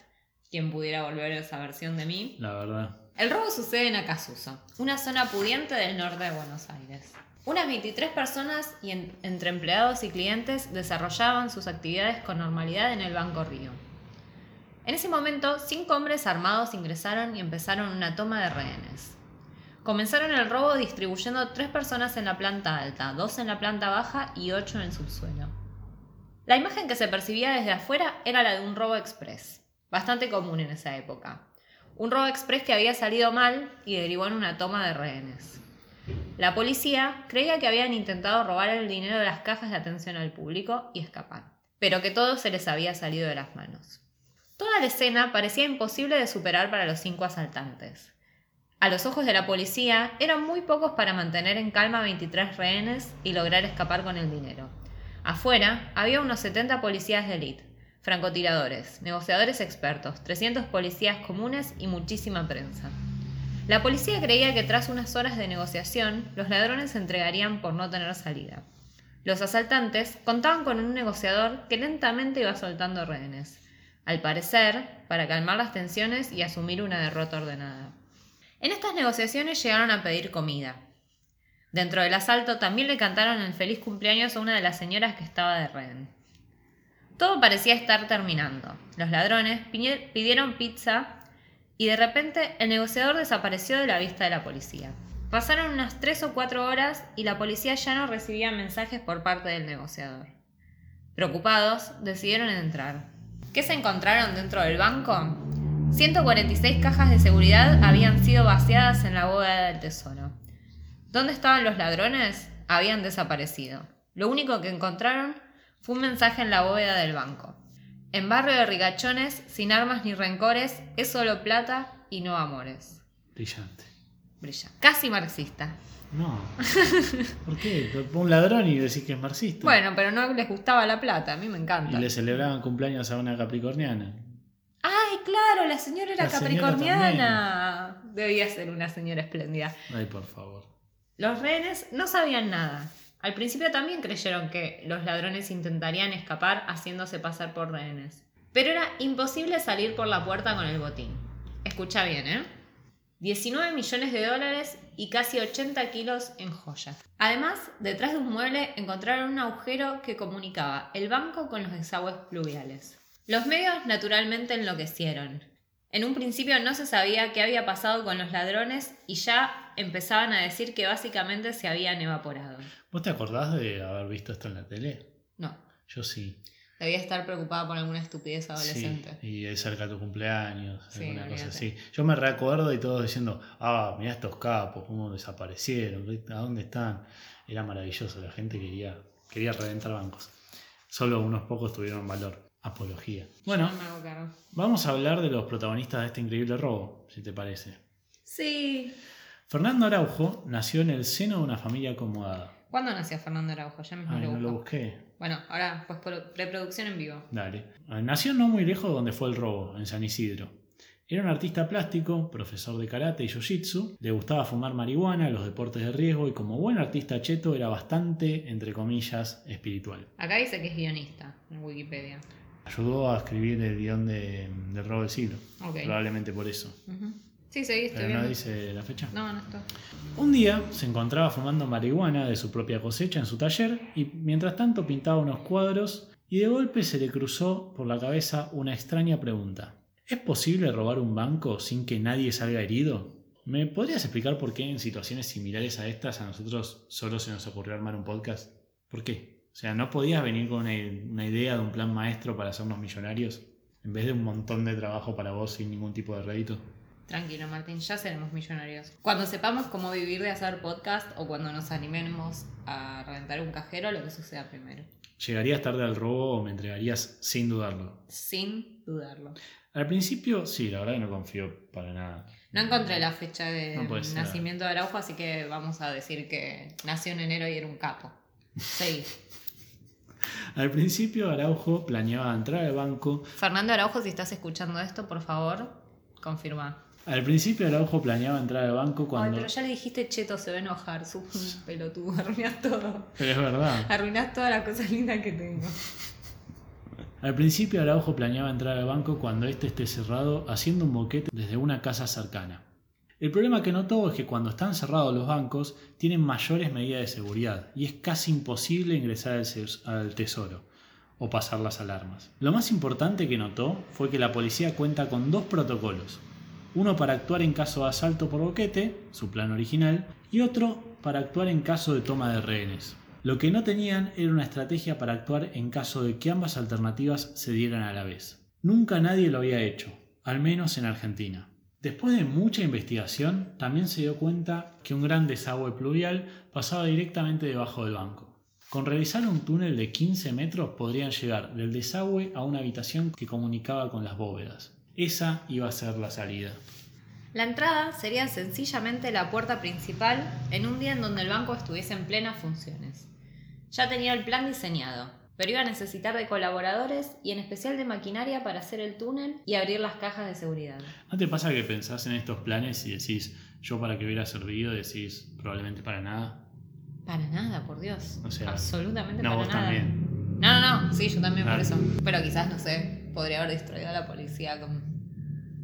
quien pudiera volver a esa versión de mí. La verdad. El robo sucede en Acasuso, una zona pudiente del norte de Buenos Aires. Unas 23 personas y entre empleados y clientes desarrollaban sus actividades con normalidad en el Banco Río. En ese momento, cinco hombres armados ingresaron y empezaron una toma de rehenes. Comenzaron el robo distribuyendo tres personas en la planta alta, dos en la planta baja y ocho en el subsuelo. La imagen que se percibía desde afuera era la de un robo express, bastante común en esa época. Un robo express que había salido mal y derivó en una toma de rehenes. La policía creía que habían intentado robar el dinero de las cajas de atención al público y escapar, pero que todo se les había salido de las manos. Toda la escena parecía imposible de superar para los cinco asaltantes. A los ojos de la policía, eran muy pocos para mantener en calma 23 rehenes y lograr escapar con el dinero. Afuera había unos 70 policías de élite, francotiradores, negociadores expertos, 300 policías comunes y muchísima prensa. La policía creía que tras unas horas de negociación, los ladrones se entregarían por no tener salida. Los asaltantes contaban con un negociador que lentamente iba soltando rehenes, al parecer, para calmar las tensiones y asumir una derrota ordenada. En estas negociaciones llegaron a pedir comida. Dentro del asalto también le cantaron el feliz cumpleaños a una de las señoras que estaba de rehén. Todo parecía estar terminando. Los ladrones pidieron pizza y de repente el negociador desapareció de la vista de la policía. Pasaron unas tres o cuatro horas y la policía ya no recibía mensajes por parte del negociador. Preocupados, decidieron entrar. ¿Qué se encontraron dentro del banco? 146 cajas de seguridad habían sido vaciadas en la bóveda del tesoro. ¿Dónde estaban los ladrones? Habían desaparecido. Lo único que encontraron fue un mensaje en la bóveda del banco. En barrio de rigachones, sin armas ni rencores, es solo plata y no amores. Brillante. Brillante. Casi marxista. No. [laughs] ¿Por qué? Un ladrón y decís que es marxista. Bueno, pero no les gustaba la plata, a mí me encanta. Y le celebraban cumpleaños a una capricorniana. ¡Ay, claro! La señora era capricorniana. Debía ser una señora espléndida. Ay, por favor. Los rehenes no sabían nada. Al principio también creyeron que los ladrones intentarían escapar haciéndose pasar por rehenes. Pero era imposible salir por la puerta con el botín. Escucha bien, ¿eh? 19 millones de dólares y casi 80 kilos en joyas. Además, detrás de un mueble encontraron un agujero que comunicaba el banco con los desagües pluviales. Los medios naturalmente enloquecieron. En un principio no se sabía qué había pasado con los ladrones y ya empezaban a decir que básicamente se habían evaporado. ¿Vos te acordás de haber visto esto en la tele? No. Yo sí. Debía estar preocupada por alguna estupidez adolescente. Sí, y de cerca tu cumpleaños, alguna cosa así. Yo me recuerdo y todos diciendo, ah, mira estos capos, cómo desaparecieron, a dónde están. Era maravilloso, la gente quería, quería reventar bancos. Solo unos pocos tuvieron valor. Apología. Bueno, vamos a hablar de los protagonistas de este increíble robo, si te parece. Sí. Fernando Araujo nació en el seno de una familia acomodada. ¿Cuándo nació Fernando Araujo? Ya mismo Ay, lo no lo busqué. Bueno, ahora pues por preproducción en vivo. Dale. Nació no muy lejos de donde fue el robo, en San Isidro. Era un artista plástico, profesor de karate y jiu-jitsu, le gustaba fumar marihuana, los deportes de riesgo y como buen artista cheto era bastante, entre comillas, espiritual. Acá dice que es guionista en Wikipedia. Ayudó a escribir el guion de, del robo del siglo, Ok. probablemente por eso. Ujú. Sí, seguí, estoy Pero no dice la fecha. No, no está. Un día se encontraba fumando marihuana de su propia cosecha en su taller y mientras tanto pintaba unos cuadros y de golpe se le cruzó por la cabeza una extraña pregunta. ¿Es posible robar un banco sin que nadie salga herido? ¿Me podrías explicar por qué en situaciones similares a estas a nosotros solo se nos ocurrió armar un podcast? ¿Por qué? O sea, ¿no podías venir con una, una idea de un plan maestro para hacernos millonarios? En vez de un montón de trabajo para vos sin ningún tipo de rédito. Tranquilo, Martín, ya seremos millonarios. Cuando sepamos cómo vivir de hacer podcast o cuando nos animemos a reventar un cajero, lo que suceda primero. ¿Llegarías tarde al robo o me entregarías sin dudarlo? Sin dudarlo. Al principio, sí, la verdad que no confío para nada. No encontré la fecha de No nacimiento de Araujo, así que vamos a decir que nació en enero y era un capo. Seguí. [laughs] [laughs] Al principio, Araujo planeaba entrar al banco. Fernando Araujo, si estás escuchando esto, por favor, confirma. Al principio, Araujo planeaba entrar al banco cuando. Ay, pero ya le dijiste cheto, se va a enojar, un [laughs] pelotudo, arruinás todo. Pero es verdad. Arruinás todas las cosas lindas que tengo. Al principio, Araujo planeaba entrar al banco cuando éste esté cerrado, haciendo un boquete desde una casa cercana. El problema que notó es que cuando están cerrados los bancos, tienen mayores medidas de seguridad y es casi imposible ingresar al tesoro o pasar las alarmas. Lo más importante que notó fue que la policía cuenta con dos protocolos. Uno para actuar en caso de asalto por boquete, su plan original, y otro para actuar en caso de toma de rehenes. Lo que no tenían era una estrategia para actuar en caso de que ambas alternativas se dieran a la vez. Nunca nadie lo había hecho, al menos en Argentina. Después de mucha investigación, también se dio cuenta que un gran desagüe pluvial pasaba directamente debajo del banco. Con realizar un túnel de 15 metros podrían llegar del desagüe a una habitación que comunicaba con las bóvedas. Esa iba a ser la salida. La entrada sería sencillamente la puerta principal en un día en donde el banco estuviese en plenas funciones. Ya tenía el plan diseñado, pero iba a necesitar de colaboradores y en especial de maquinaria para hacer el túnel y abrir las cajas de seguridad. ¿No te pasa que pensás en estos planes y decís, yo para qué hubiera servido? Decís, probablemente para nada. Para nada, por Dios. O sea, Absolutamente No, para vos nada. también. No, no, no, sí, yo también Ah. por eso. Pero quizás, no sé, podría haber distraído a la policía con...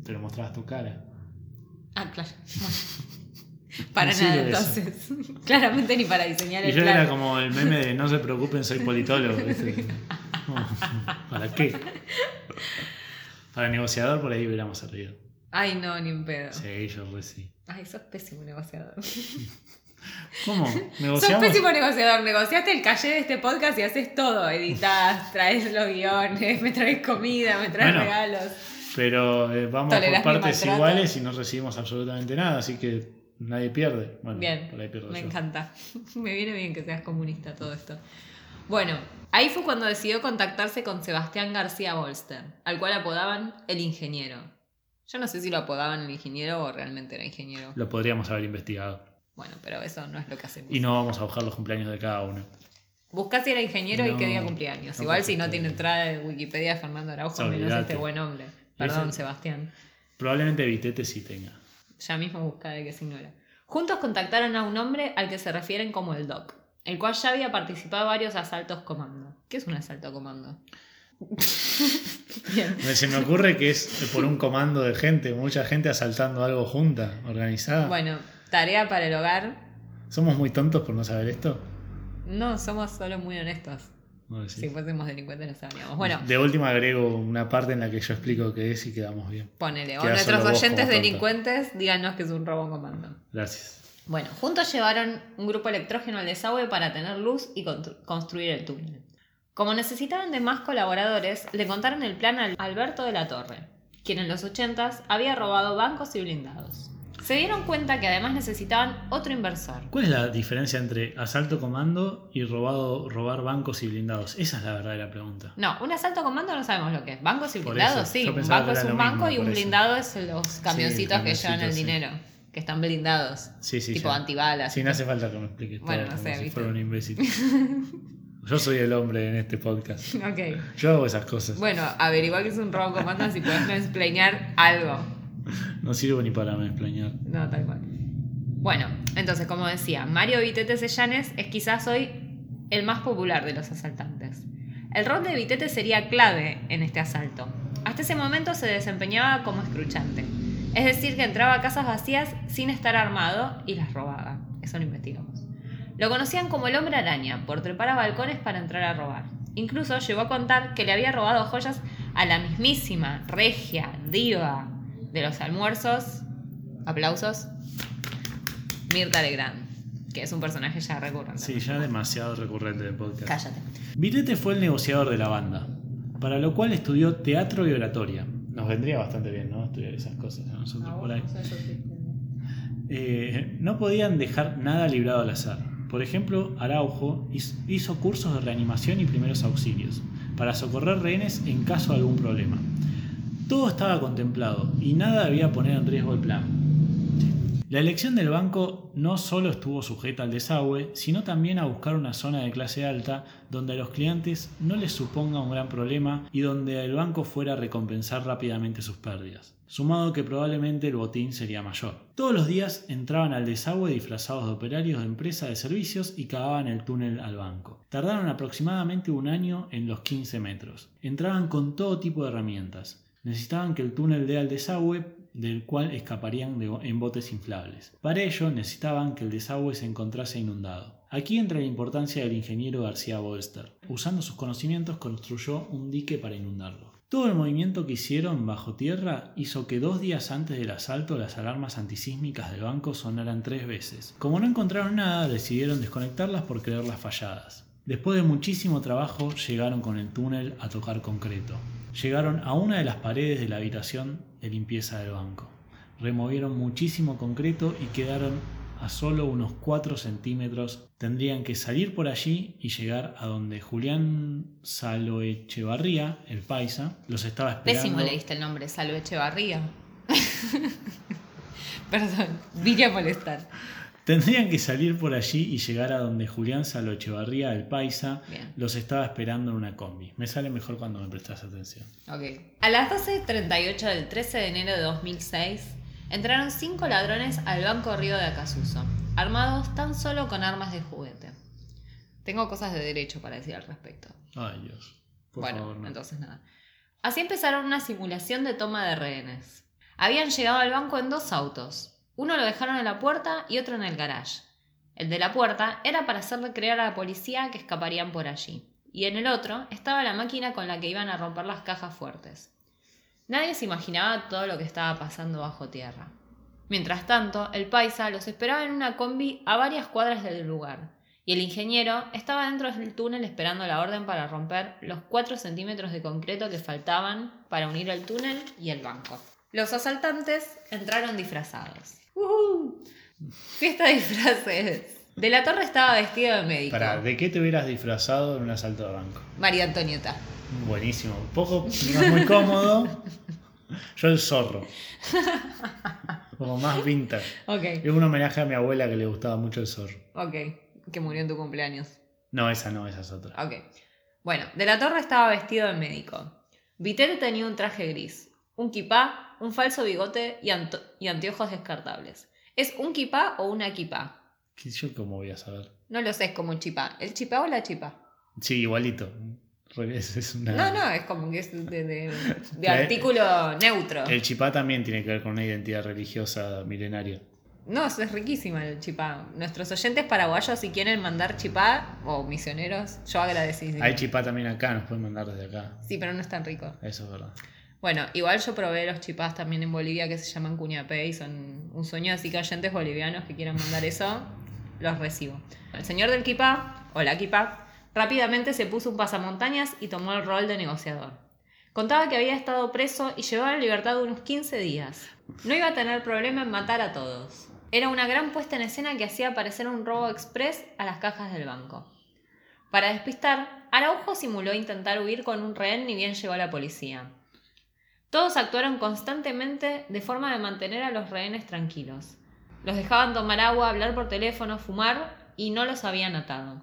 Pero mostrabas tu cara. Ah, claro. Bueno. [laughs] Para No nada, entonces. [laughs] Claramente ni para diseñar Y el yo plan. era como el meme de no se preocupen, soy politólogo. [laughs] ¿viste? ¿Para qué? Para negociador por ahí hubiéramos servido. Ay, no, ni un pedo. Sí, yo re sí. Ay, sos pésimo negociador. ¿Cómo? Sos ¿Negociamos? pésimo negociador. Negociaste el calle de este podcast y haces todo. Editás, [laughs] traes los guiones, me traes comida, me traes Bueno, regalos. Pero eh, vamos Tolerás por partes iguales y no recibimos absolutamente nada, así que nadie pierde. Bueno, Bien, por ahí pierdo me yo. encanta. [laughs] Me viene bien que seas comunista todo esto. Bueno, ahí fue cuando decidió contactarse con Sebastián García Bolster, al cual apodaban el ingeniero. Yo no sé si lo apodaban el ingeniero o realmente era ingeniero. Lo podríamos haber investigado. Bueno, pero eso no es lo que hacemos. Y no vamos a buscar los cumpleaños de cada uno. Buscá si era ingeniero y qué día cumpleaños. no Igual si no tiene entrada de Wikipedia Fernando Araujo, menos este buen hombre. Perdón, Ese- Sebastián. Probablemente Vitete sí tenga. Ya mismo busca de qué signo era. Juntos contactaron a un hombre al que se refieren como el Doc, el cual ya había participado en varios asaltos comando. ¿Qué es un asalto comando? [laughs] Se me ocurre que es por un comando de gente, mucha gente asaltando algo junta, organizada. Bueno, tarea para el hogar. ¿Somos muy tontos por no saber esto? No, somos solo muy honestos. No. Si fuésemos delincuentes lo sabríamos. Bueno, De última agrego una parte en la que yo explico qué es y quedamos bien. ponele. O nuestros oyentes tonta. delincuentes, díganos que es un robo comando. Gracias. Bueno, juntos llevaron un grupo electrógeno al desagüe para tener luz y constru- construir el túnel. Como necesitaban de más colaboradores, le contaron el plan a Alberto de la Torre, quien en los 80s había robado bancos y blindados. Se dieron cuenta que además necesitaban otro inversor. ¿Cuál es la diferencia entre asalto comando y robado, robar bancos y blindados? Esa es la verdadera pregunta. No, un asalto comando no sabemos lo que es. Bancos y blindados, sí. Un banco es un banco mismo, y un blindado es los camioncitos que llevan el sí. dinero. Que están blindados. Sí, sí. tipo ya. antibalas. Sí, no hace falta que me expliques Bueno, todo no sé, como si ¿viste? fuera un imbécil. [laughs] Yo soy el hombre en este podcast. Ok. Yo hago esas cosas. Bueno, averigua que es un robo comando si puedes mansplainear algo. [laughs] No sirvo ni para explañar. No, tal cual. Bueno, entonces, como decía, Mario Vitete Sellanes es quizás hoy el más popular de los asaltantes. El rol de Vitete sería clave en este asalto. Hasta ese momento se desempeñaba como escruchante. Es decir, que entraba a casas vacías sin estar armado y las robaba. Eso lo investigamos. Lo conocían como el hombre araña, por trepar a balcones para entrar a robar. Incluso llegó a contar que le había robado joyas a la mismísima regia diva de los almuerzos. Aplausos. Mirta Legrand, que es un personaje ya recurrente. Sí, ya demasiado recurrente del podcast. Cállate. Vitete fue el negociador de la banda, para lo cual estudió teatro y oratoria. Nos vendría bastante bien, ¿no? Estudiar esas cosas a nosotros por ahí. Eh, no podían dejar nada librado al azar. Por ejemplo, Araujo hiz- hizo cursos de reanimación y primeros auxilios para socorrer rehenes en caso de algún problema. Todo estaba contemplado y nada debía poner en riesgo el plan. La elección del banco no solo estuvo sujeta al desagüe, sino también a buscar una zona de clase alta donde a los clientes no les suponga un gran problema y donde el banco fuera a recompensar rápidamente sus pérdidas, sumado que probablemente el botín sería mayor. Todos los días entraban al desagüe disfrazados de operarios de empresa de servicios y cavaban el túnel al banco. Tardaron aproximadamente un año en los 15 metros. Entraban con todo tipo de herramientas. Necesitaban que el túnel dé al desagüe del cual escaparían en botes inflables. Para ello necesitaban que el desagüe se encontrase inundado. Aquí entra la importancia del ingeniero García Bolster. Usando sus conocimientos construyó un dique para inundarlo. Todo el movimiento que hicieron bajo tierra hizo que dos días antes del asalto las alarmas antisísmicas del banco sonaran tres veces. Como no encontraron nada, decidieron desconectarlas por creerlas falladas. Después de muchísimo trabajo, llegaron con el túnel a tocar concreto. Llegaron a una de las paredes de la habitación de limpieza del banco. Removieron muchísimo concreto y quedaron a solo unos 4 centímetros. Tendrían que salir por allí y llegar a donde Julián Saloechevarría, el paisa, los estaba esperando. Pésimo le diste el nombre, Salvo Echevarría. [laughs] Perdón, vine a molestar. Tendrían que salir por allí y llegar a donde Julián Saloechevarría, el paisa, Bien. los estaba esperando en una combi. Me sale mejor cuando me prestas atención. Ok. A las 12.38 del 13 de enero de 2006, entraron cinco ladrones al Banco Río de Acasuso, armados tan solo con armas de juguete. Tengo cosas de derecho para decir al respecto. Ay, Dios. Por bueno, favor, no. entonces nada. Así empezaron una simulación de toma de rehenes. Habían llegado al banco en dos autos. Uno lo dejaron en la puerta y otro en el garage. El de la puerta era para hacerle creer a la policía que escaparían por allí. Y en el otro estaba la máquina con la que iban a romper las cajas fuertes. Nadie se imaginaba todo lo que estaba pasando bajo tierra. Mientras tanto, el paisa los esperaba en una combi a varias cuadras del lugar, y el ingeniero estaba dentro del túnel esperando la orden para romper los 4 centímetros de concreto que faltaban para unir el túnel y el banco. Los asaltantes entraron disfrazados. Fiesta de disfraces. De la Torre estaba vestido de médico. Para, ¿de qué te hubieras disfrazado en un asalto de banco? María Antonieta. Buenísimo. Poco, no muy cómodo. Yo el zorro. Como más vintage. Ok, Es un homenaje a mi abuela que le gustaba mucho el zorro. ok. Que murió en tu cumpleaños. No, esa no, esa es otra. Ok. Bueno, de la Torre estaba vestido de médico. Vitete tenía un traje gris, un kipá, un falso bigote y, y anteojos descartables. ¿Es un kipá o una kipá? ¿Qué- ¿Yo cómo voy a saber? No lo sé, es como un chipá. ¿El chipá o la chipá? Sí, igualito. [laughs] Es una... No, no, es como que es de, de- de [laughs] La- artículo neutro. El chipá también tiene que ver con una identidad religiosa milenaria. No, eso es riquísima el chipá. Nuestros oyentes paraguayos, si quieren mandar chipá o misioneros, yo agradecidísima. Hay chipá también acá, nos pueden mandar desde acá. Sí, pero no es tan rico. Eso es verdad. Bueno, igual yo probé los chipás también en Bolivia que se llaman cuñapé y son un sueño, así que oyentes bolivianos que quieran mandar eso, los recibo. El señor del kipá, o la kipá, rápidamente se puso un pasamontañas y tomó el rol de negociador. Contaba que había estado preso y llevaba en libertad unos 15 días. No iba a tener problema en matar a todos. Era una gran puesta en escena que hacía parecer un robo express a las cajas del banco. Para despistar, Araujo simuló intentar huir con un rehén ni bien llegó a la policía. Todos actuaron constantemente de forma de mantener a los rehenes tranquilos. Los dejaban tomar agua, hablar por teléfono, fumar y no los habían atado.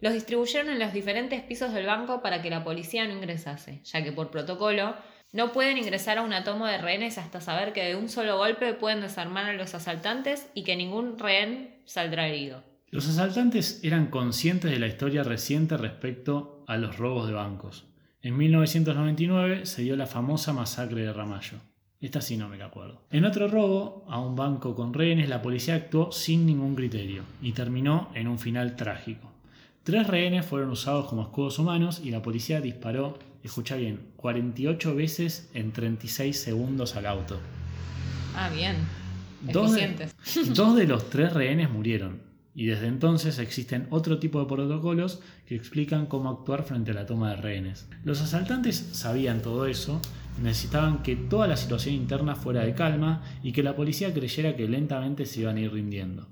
Los distribuyeron en los diferentes pisos del banco para que la policía no ingresase, ya que por protocolo no pueden ingresar a una toma de rehenes hasta saber que de un solo golpe pueden desarmar a los asaltantes y que ningún rehén saldrá herido. Los asaltantes eran conscientes de la historia reciente respecto a los robos de bancos. En 1999 se dio la famosa masacre de Ramallo. Esta sí no me la acuerdo. En otro robo, a un banco con rehenes, la policía actuó sin ningún criterio y terminó en un final trágico. Tres rehenes fueron usados como escudos humanos y la policía disparó, escucha bien, 48 veces en 36 segundos al auto. Ah, bien. Dos de, [laughs] dos de los tres rehenes murieron y desde entonces existen otro tipo de protocolos que explican cómo actuar frente a la toma de rehenes. Los asaltantes sabían todo eso, necesitaban que toda la situación interna fuera de calma y que la policía creyera que lentamente se iban a ir rindiendo.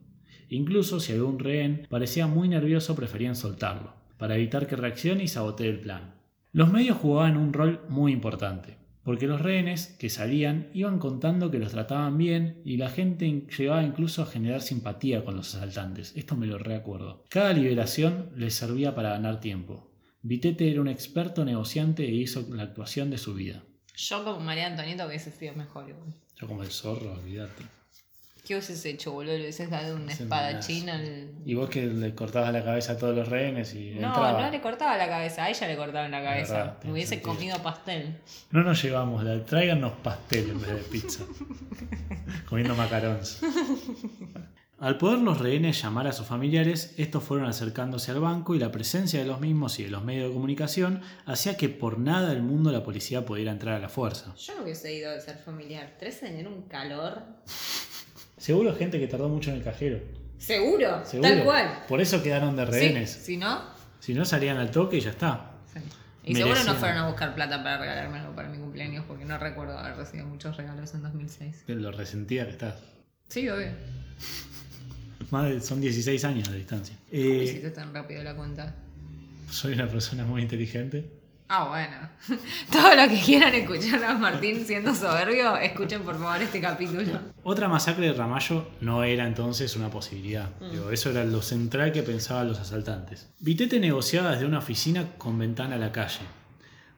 Incluso si algún rehén parecía muy nervioso preferían soltarlo, para evitar que reaccione y sabotee el plan. Los medios jugaban un rol muy importante, porque los rehenes que salían iban contando que los trataban bien y la gente llegaba incluso a generar simpatía con los asaltantes. Esto me lo recuerdo. Cada liberación les servía para ganar tiempo. Vitete era un experto negociante e hizo la actuación de su vida. Yo como María Antonieta hubiese sido mejor. igual. Yo como el zorro, olvídate. ¿Qué hubieses hecho, boludo? Le hubieses dado un espadachín al... Y vos que le cortabas la cabeza a todos los rehenes y No, entraba. no le cortaba la cabeza, a ella le cortaban la cabeza. verdad, tiene hubiese sentido. comido pastel. No nos llevamos, la- tráiganos pastel en vez de pizza. [laughs] Comiendo macarons. Al poder los rehenes llamar a sus familiares, estos fueron acercándose al banco y la presencia de los mismos y de los medios de comunicación hacía que por nada del mundo la policía pudiera entrar a la fuerza. Yo no hubiese ido de ser familiar. Tres tener un calor. Seguro gente que tardó mucho en el cajero. Seguro, Seguro. tal cual. Por eso quedaron de Sí, rehenes. Si no, Si no salían al toque y ya está. sí. Y seguro no fueron a buscar plata para regalarme algo para mi cumpleaños porque no recuerdo haber recibido muchos regalos en 2006. Lo resentía que estás. Sí, obvio. Más de- son 16 años de distancia. ¿Cómo Eh, hiciste tan rápido la cuenta? soy una persona muy inteligente. Ah, bueno. [laughs] Todo lo que quieran escuchar a Martín siendo soberbio, escuchen por favor este capítulo. Otra masacre de Ramallo no era entonces una posibilidad. Mm. Digo, eso era lo central que pensaban los asaltantes. Vitete negociaba desde una oficina con ventana a la calle.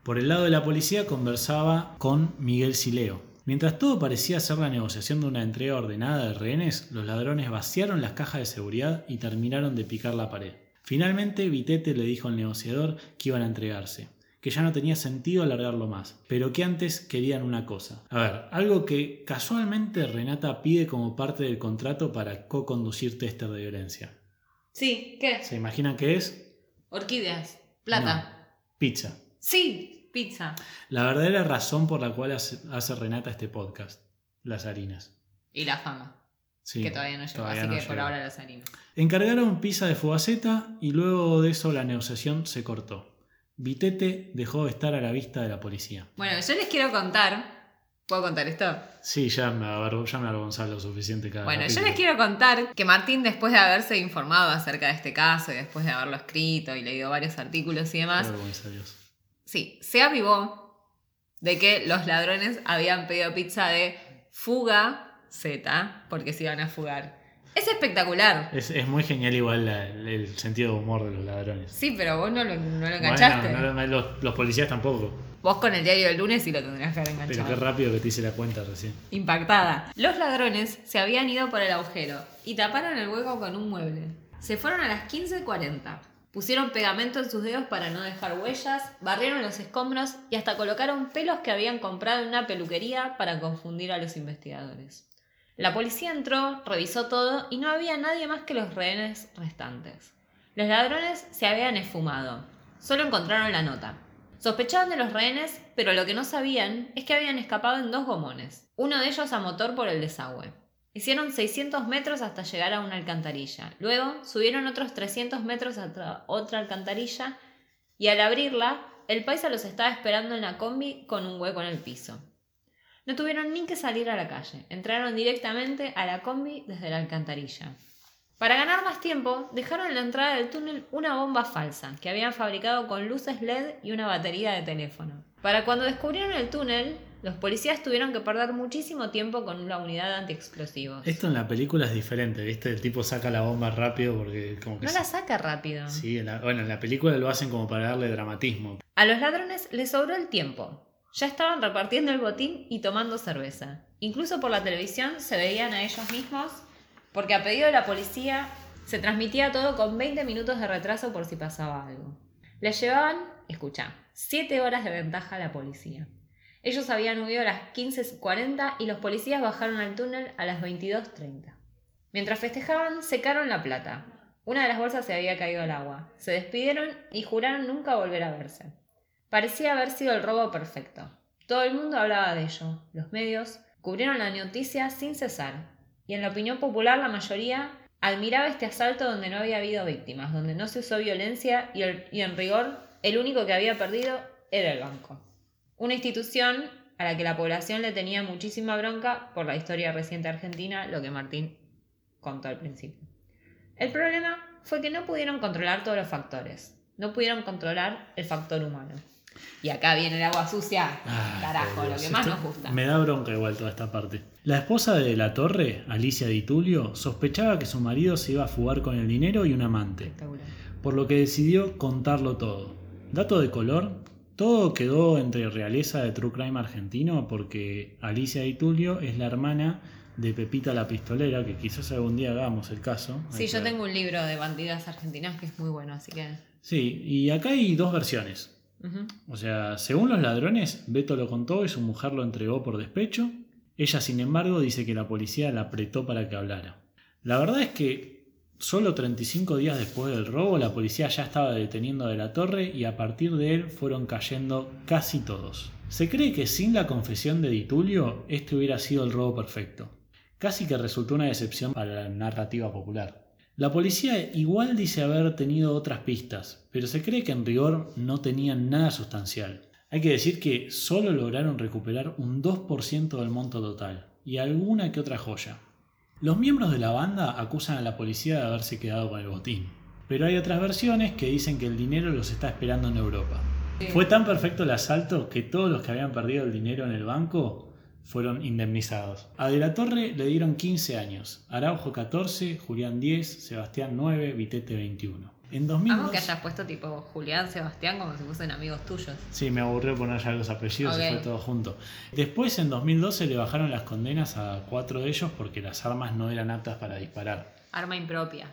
Por el lado de la policía conversaba con Miguel Sileo. Mientras todo parecía ser la negociación de una entrega ordenada de rehenes, los ladrones vaciaron las cajas de seguridad y terminaron de picar la pared. Finalmente, Vitete le dijo al negociador que iban a entregarse, que ya no tenía sentido alargarlo más, pero que antes querían una cosa. A ver, algo que casualmente Renata pide como parte del contrato para co-conducir tester de violencia. Sí, ¿qué? ¿Se imaginan qué es? Orquídeas. Plata. Pizza. Sí, pizza. La verdadera razón por la cual hace, Renata este podcast. Las harinas. Y la fama, Sí, que todavía no llegó. todavía así no que por ahora las harinas. Encargaron pizza de fogaceta y luego de eso la negociación se cortó. Vitete dejó de estar a la vista de la policía. Bueno, yo les quiero contar. ¿Puedo contar esto? Sí, ya me, ya me avergonzaba lo suficiente cada Bueno, yo les quiero contar que Martín, después de haberse informado acerca de este caso y después de haberlo escrito y leído varios artículos y Qué demás, vergüenza, Dios. sí, se avivó de que los ladrones habían pedido pizza de fuga Z, porque se iban a fugar. Es espectacular. Es, es muy genial igual la- el sentido de humor de los ladrones. Sí, pero vos no lo, no lo Bueno, enganchaste. no lo- los, los policías tampoco. Vos con el diario del lunes sí lo tendrías que haber Pero enganchado. qué rápido que te hice la cuenta recién. Impactada. Los ladrones se habían ido por el agujero y taparon el hueco con un mueble. Se fueron a las 15.40. Pusieron pegamento en sus dedos para no dejar huellas, barrieron los escombros y hasta colocaron pelos que habían comprado en una peluquería para confundir a los investigadores. La policía entró, revisó todo y no había nadie más que los rehenes restantes. Los ladrones se habían esfumado. Solo encontraron la nota. Sospechaban de los rehenes, pero lo que no sabían es que habían escapado en dos gomones, uno de ellos a motor por el desagüe. Hicieron 600 metros hasta llegar a una alcantarilla. Luego subieron otros 300 metros hasta otra alcantarilla y al abrirla el paisa los estaba esperando en la combi con un hueco en el piso. No tuvieron ni que salir a la calle, entraron directamente a la combi desde la alcantarilla. Para ganar más tiempo, dejaron en la entrada del túnel una bomba falsa que habían fabricado con luces LED y una batería de teléfono. Para cuando descubrieron el túnel, los policías tuvieron que perder muchísimo tiempo con la unidad antiexplosivos. Esto en la película es diferente, ¿viste? El tipo saca la bomba rápido porque como que... No la saca rápido. Sí, en la- bueno, en la película lo hacen como para darle dramatismo. A los ladrones les sobró el tiempo. Ya estaban repartiendo el botín y tomando cerveza. Incluso por la televisión se veían a ellos mismos, porque a pedido de la policía se transmitía todo con 20 minutos de retraso por si pasaba algo. Les llevaban, escucha, 7 horas de ventaja a la policía. Ellos habían huido a las 15.40 y los policías bajaron al túnel a las 22.30. Mientras festejaban, secaron la plata. Una de las bolsas se había caído al agua. Se despidieron y juraron nunca volver a verse. Parecía haber sido el robo perfecto. Todo el mundo hablaba de ello. Los medios cubrieron la noticia sin cesar. Y en la opinión popular la mayoría admiraba este asalto donde no había habido víctimas, donde no se usó violencia y, y en rigor el único que había perdido era el banco. Una institución a la que la población le tenía muchísima bronca por la historia reciente argentina, lo que Martín contó al principio. El problema fue que no pudieron controlar todos los factores. No pudieron controlar el factor humano. Y acá viene el agua sucia. Ay, Carajo, por lo Dios, que más nos gusta. Me da bronca igual toda esta parte. La esposa de la torre, Alicia Di Tulio, sospechaba que su marido se iba a fugar con el dinero y un amante, por lo que decidió contarlo todo. Dato de color, todo quedó entre realeza de True Crime argentino porque Alicia Di Tulio es la hermana de Pepita la Pistolera, que quizás algún día hagamos el caso. Sí, yo tengo un libro de bandidas argentinas que es muy bueno, así que. Sí, y acá hay dos versiones. O sea, según los ladrones, Beto lo contó y su mujer lo entregó por despecho. Ella, sin embargo, dice que la policía la apretó para que hablara. La verdad es que solo 35 días después del robo, la policía ya estaba deteniendo de la torre y a partir de él fueron cayendo casi todos. Se cree que sin la confesión de Ditulio, este hubiera sido el robo perfecto. Casi que resultó una decepción para la narrativa popular. La policía igual dice haber tenido otras pistas, pero se cree que en rigor no tenían nada sustancial. Hay que decir que solo lograron recuperar un 2% del monto total y alguna que otra joya. Los miembros de la banda acusan a la policía de haberse quedado con el botín, pero hay otras versiones que dicen que el dinero los está esperando en Europa. Sí. Fue tan perfecto el asalto que todos los que habían perdido el dinero en el banco fueron indemnizados. A De la Torre le dieron 15 años, Araujo 14, Julián 10, Sebastián 9, Vitete 21. En 2002... Amo que hayas puesto tipo Julián, Sebastián como si fuesen amigos tuyos. Sí, me aburrió poner ya los apellidos, se Ok. fue todo junto. Después, en 2012, le bajaron las condenas a cuatro de ellos porque las armas no eran aptas para disparar. Arma impropia.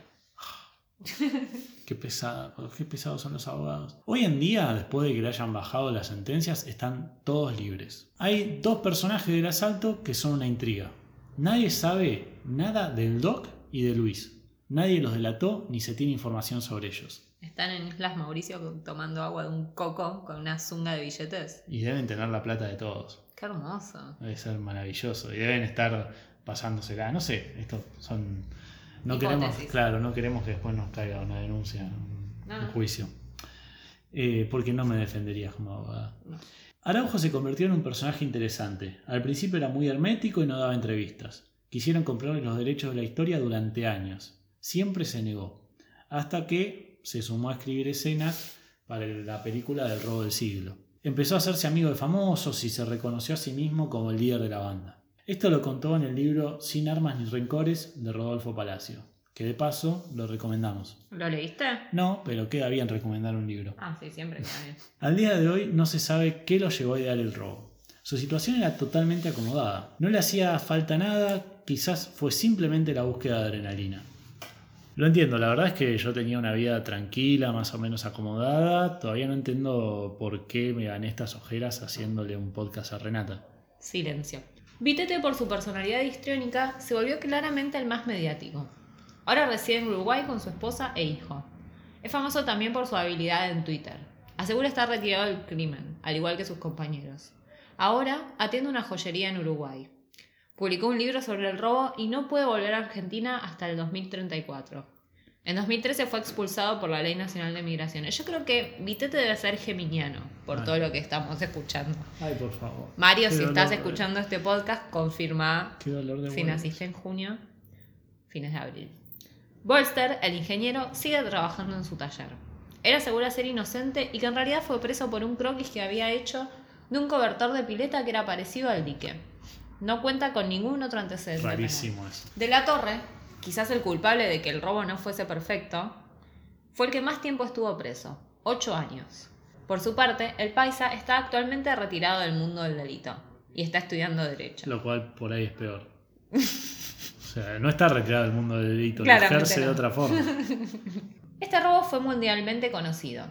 [laughs] Qué pesada, qué pesados son los abogados. Hoy en día, después de que le hayan bajado las sentencias, están todos libres. Hay dos personajes del asalto que son una intriga. Nadie sabe nada del Doc y de Luis. Nadie los delató ni se tiene información sobre ellos. Están en Islas Mauricio tomando agua de un coco con una zunga de billetes. Y deben tener la plata de todos. Qué hermoso. Debe ser maravilloso. Y deben estar pasándosela. No sé, estos son. No Hipótesis. queremos, claro, no queremos que después nos caiga una denuncia, un, No, un no. juicio. Eh, porque no me defenderías como abogada. No. Araujo se convirtió en un personaje interesante. Al principio era muy hermético y no daba entrevistas. Quisieron comprarle los derechos de la historia durante años. Siempre se negó. Hasta que se sumó a escribir escenas para la película del robo del siglo. Empezó a hacerse amigo de famosos y se reconoció a sí mismo como el líder de la banda. Esto lo contó en el libro Sin armas ni rencores de Rodolfo Palacio, que de paso lo recomendamos. ¿Lo leíste? No, pero queda bien recomendar un libro. Ah, sí, siempre queda bien. [laughs] Al día de hoy no se sabe qué lo llevó a idear el robo. Su situación era totalmente acomodada. No le hacía falta nada, quizás fue simplemente la búsqueda de adrenalina. Lo entiendo, la verdad es que yo tenía una vida tranquila, más o menos acomodada. Todavía no entiendo por qué me gané estas ojeras haciéndole un podcast a Renata. Silencio. Vitete, por su personalidad histriónica, se volvió claramente el más mediático. Ahora reside en Uruguay con su esposa e hijo. Es famoso también por su habilidad en Twitter. Asegura estar retirado del crimen, al igual que sus compañeros. Ahora atiende una joyería en Uruguay. Publicó un libro sobre el robo y no puede volver a Argentina hasta el 2034. En 2013 fue expulsado por la Ley Nacional de Migraciones. Yo creo que Vitete debe ser geminiano por Ay. todo lo que estamos escuchando. Ay, por favor. Mario, Qué si estás escuchando este podcast, confirma Qué dolor de si naciste en junio, fines de abril. Bolster, el ingeniero, sigue trabajando en su taller. Él asegura ser inocente y que en realidad fue preso por un croquis que había hecho de un cobertor de pileta que era parecido al dique. No cuenta con ningún otro antecedente. penal. Rarísimo eso. De la Torre, quizás el culpable de que el robo no fuese perfecto, fue el que más tiempo estuvo preso, ocho años. Por su parte, el paisa está actualmente retirado del mundo del delito y está estudiando Derecho. Lo cual por ahí es peor. O sea, no está retirado del mundo del delito, lo Claramente ejerce de otra forma. [laughs] Este robo fue mundialmente conocido.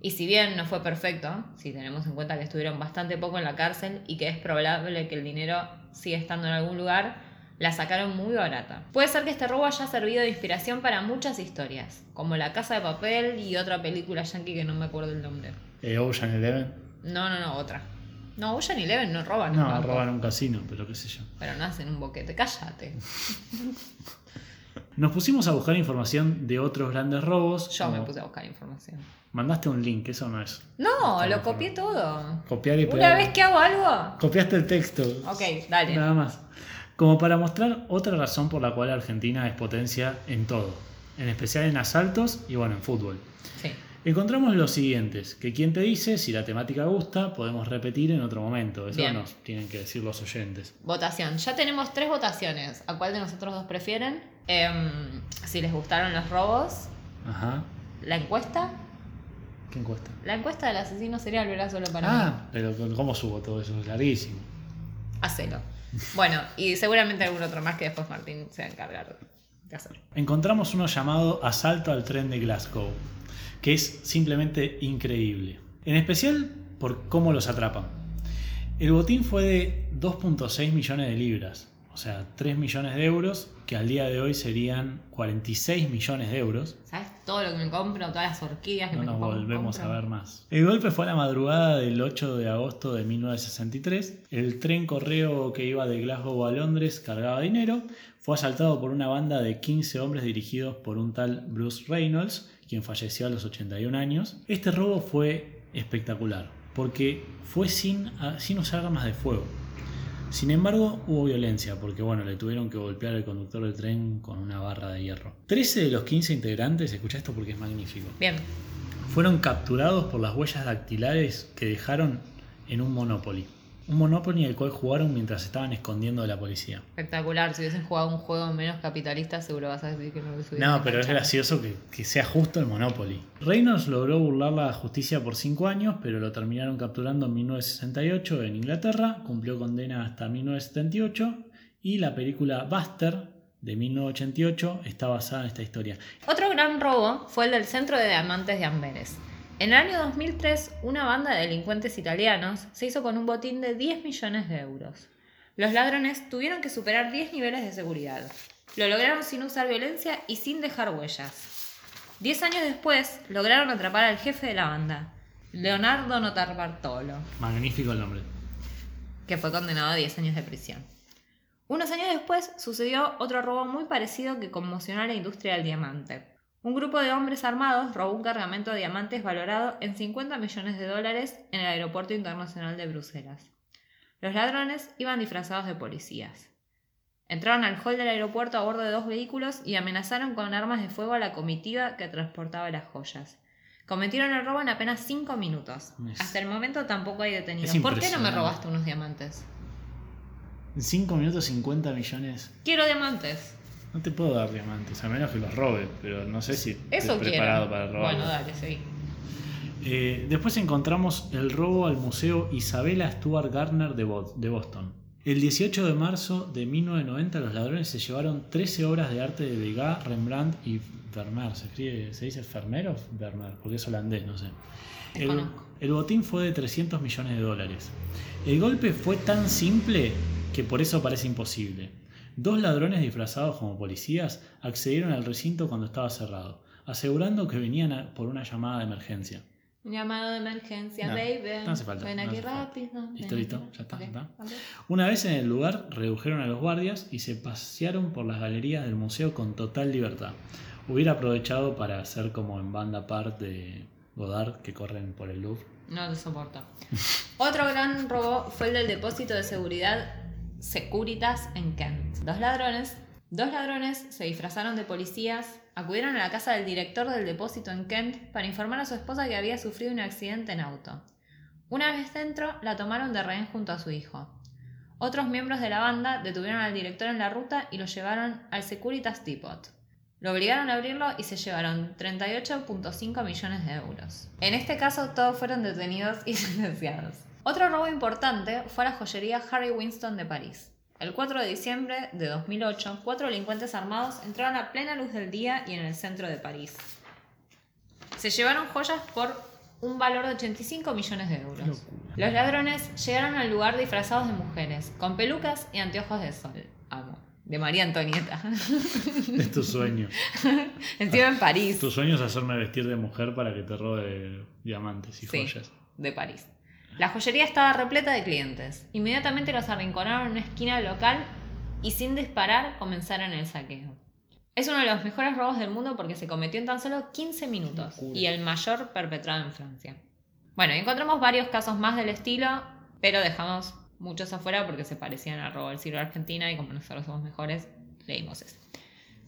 Y si bien no fue perfecto, si tenemos en cuenta que estuvieron bastante poco en la cárcel y que es probable que el dinero siga estando en algún lugar, la sacaron muy barata. Puede ser que este robo haya servido de inspiración para muchas historias, como La Casa de Papel y otra película yankee que no me acuerdo el nombre. Eh, Ocean Eleven. No, no, no, otra. No, Ocean Eleven no roban. No, banco, roban un casino, pero qué sé yo. Pero no hacen un boquete, cállate. [laughs] Nos pusimos a buscar información de otros grandes robos. Yo me puse a buscar información. Mandaste un link, eso no es. No, lo copié todo. Copiar y Una pegar. vez que hago algo. Copiaste el texto. Ok, dale. Nada más. Como para mostrar otra razón por la cual Argentina es potencia en todo. En especial en asaltos y bueno, en fútbol. Sí. Encontramos los siguientes, que quien te dice, si la temática gusta, podemos repetir en otro momento. Eso Bien. nos tienen que decir los oyentes. Votación. Ya tenemos tres votaciones. ¿A cuál de nosotros dos prefieren? Em, si les gustaron los robos. Ajá. La encuesta. ¿Qué encuesta? La encuesta del asesino serial verá solo para mí. Ah, pero ¿cómo subo todo eso? Es larguísimo. Hacelo. Bueno, y seguramente algún otro más que después Martín se va a encargar de hacer. Encontramos uno llamado Asalto al tren de Glasgow, que es simplemente increíble. En especial por cómo los atrapan. El botín fue de 2.6 millones de libras, o sea, 3 millones de euros, que al día de hoy serían 46 millones de euros. ¿Sabes todo lo que me compro? Todas las orquídeas que No me nos compro. volvemos a ver más. El golpe fue a la madrugada del 8 de agosto de 1963. El tren correo que iba de Glasgow a Londres cargaba dinero. Fue asaltado por una banda de 15 hombres dirigidos por un tal Bruce Reynolds, quien falleció a los 81 años. Este robo fue espectacular, porque fue sin, sin usar armas de fuego. Sin embargo, hubo violencia, porque bueno, le tuvieron que golpear al conductor del tren con una barra de hierro. 13 de los 15 integrantes, escucha esto porque es magnífico, Bien. fueron capturados por las huellas dactilares que dejaron en un Monopoly. Un Monopoly al cual jugaron mientras estaban escondiendo de la policía. Espectacular. Si hubiesen jugado un juego menos capitalista, seguro vas a decir que no lo hubiesen No, pero es gracioso que, que sea justo el Monopoly. Reynolds logró burlar la justicia por 5 años, pero lo terminaron capturando en 1968 en Inglaterra, cumplió condena hasta 1978 y la película Buster de 1988 está basada en esta historia. Otro gran robo fue el del Centro de Diamantes de Amberes. En el año 2003, una banda de delincuentes italianos se hizo con un botín de 10 millones de euros. Los ladrones tuvieron que superar 10 niveles de seguridad. Lo lograron sin usar violencia y sin dejar huellas. Diez años después, lograron atrapar al jefe de la banda, Leonardo Notarbartolo, Magnífico el nombre. que fue condenado a 10 años de prisión. Unos años después sucedió otro robo muy parecido que conmocionó a la industria del diamante. Un grupo de hombres armados robó un cargamento de diamantes valorado en 50 millones de dólares en el Aeropuerto Internacional de Bruselas. Los ladrones iban disfrazados de policías. Entraron al hall del aeropuerto a bordo de dos vehículos y amenazaron con armas de fuego a la comitiva que transportaba las joyas. Cometieron el robo en apenas 5 minutos. Es- Hasta el momento tampoco hay detenidos. ¿Por qué no me robaste unos diamantes? En 5 minutos 50 millones. Quiero diamantes. No te puedo dar diamantes, a menos que los robe, pero no sé si Eso estoy preparado para robar. Bueno, dale, sí. Eh, después encontramos el robo al Museo Isabella Stuart Gardner de, Bo- de Boston. El 18 de marzo de 1990 los ladrones se llevaron 13 obras de arte de Degas, Rembrandt y Vermeer. ¿Se, escribe, ¿Se dice Vermeer o Vermeer? Porque es holandés, no sé. El, el botín fue de 300 millones de dólares. El golpe fue tan simple que por eso parece imposible. Dos ladrones disfrazados como policías accedieron al recinto cuando estaba cerrado, asegurando que venían a- por una llamada de emergencia. Un llamado de emergencia, No, baby. no hace falta, Ven aquí rápido. Listo, listo, ya está. Una vez en el lugar, redujeron a los guardias y se pasearon por las galerías del museo con total libertad. Hubiera aprovechado para hacer como en banda part de Godard que corren por el Louvre. No lo soporto. [laughs] Otro gran robo fue el del depósito de seguridad Securitas en Kent. Dos ladrones, dos ladrones se disfrazaron de policías, acudieron a la casa del director del depósito en Kent para informar a su esposa que había sufrido un accidente en auto. Una vez dentro, la tomaron de rehén junto a su hijo. Otros miembros de la banda detuvieron al director en la ruta y lo llevaron al Securitas Depot. Lo obligaron a abrirlo y se llevaron 38.5 millones de euros. En este caso, todos fueron detenidos y [laughs] sentenciados. Otro robo importante fue a la joyería Harry Winston de París. El 4 de diciembre de 2008, cuatro delincuentes armados entraron a plena luz del día y en el centro de París. Se llevaron joyas por un valor de 85 millones de euros. Los ladrones llegaron al lugar disfrazados de mujeres, con pelucas y anteojos de sol. Amo. De María Antonieta. [laughs] Es tu sueño. [laughs] Encima en París. Tu sueño es hacerme vestir de mujer para que te robe diamantes y Sí, joyas. de París. La joyería estaba repleta de clientes. Inmediatamente los arrinconaron en una esquina local y sin disparar comenzaron el saqueo. Es uno de los mejores robos del mundo porque se cometió en tan solo 15 minutos y el mayor perpetrado en Francia. Bueno, encontramos varios casos más del estilo, pero dejamos muchos afuera porque se parecían al robo del siglo de Argentina y como nosotros somos mejores, leímos ese.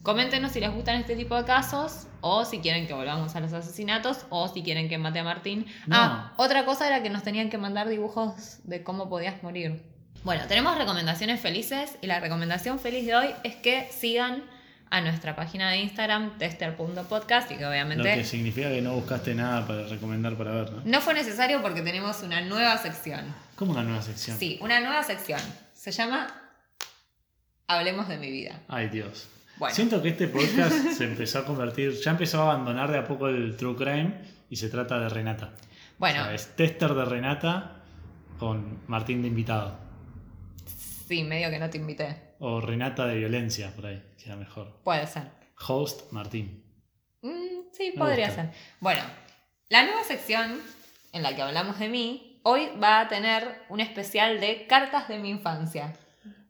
Coméntenos si les gustan este tipo de casos o si quieren que volvamos a los asesinatos o si quieren que mate a Martín. No. Ah, otra cosa era que nos tenían que mandar dibujos de cómo podías morir. Bueno, tenemos recomendaciones felices y la recomendación feliz de hoy es que sigan a nuestra página de Instagram tester.podcast y que Lo obviamente que significa que no buscaste nada para recomendar para ver, ¿no? no fue necesario porque tenemos una nueva sección. ¿Cómo una nueva sección? Sí, una nueva sección. Se llama Hablemos de mi vida. Ay, Dios. Bueno. Siento que este podcast se empezó a convertir, ya empezó a abandonar de a poco el true crime y se trata de Renata. Bueno, O sea, es tester de Renata con Martín de invitado. sí, medio que no te invité. O Renata de violencia, por ahí, queda mejor. Puede ser. Host Martín. Mm, sí, Me podría gusta. ser. Bueno, la nueva sección en la que hablamos de mí, hoy va a tener un especial de cartas de mi infancia.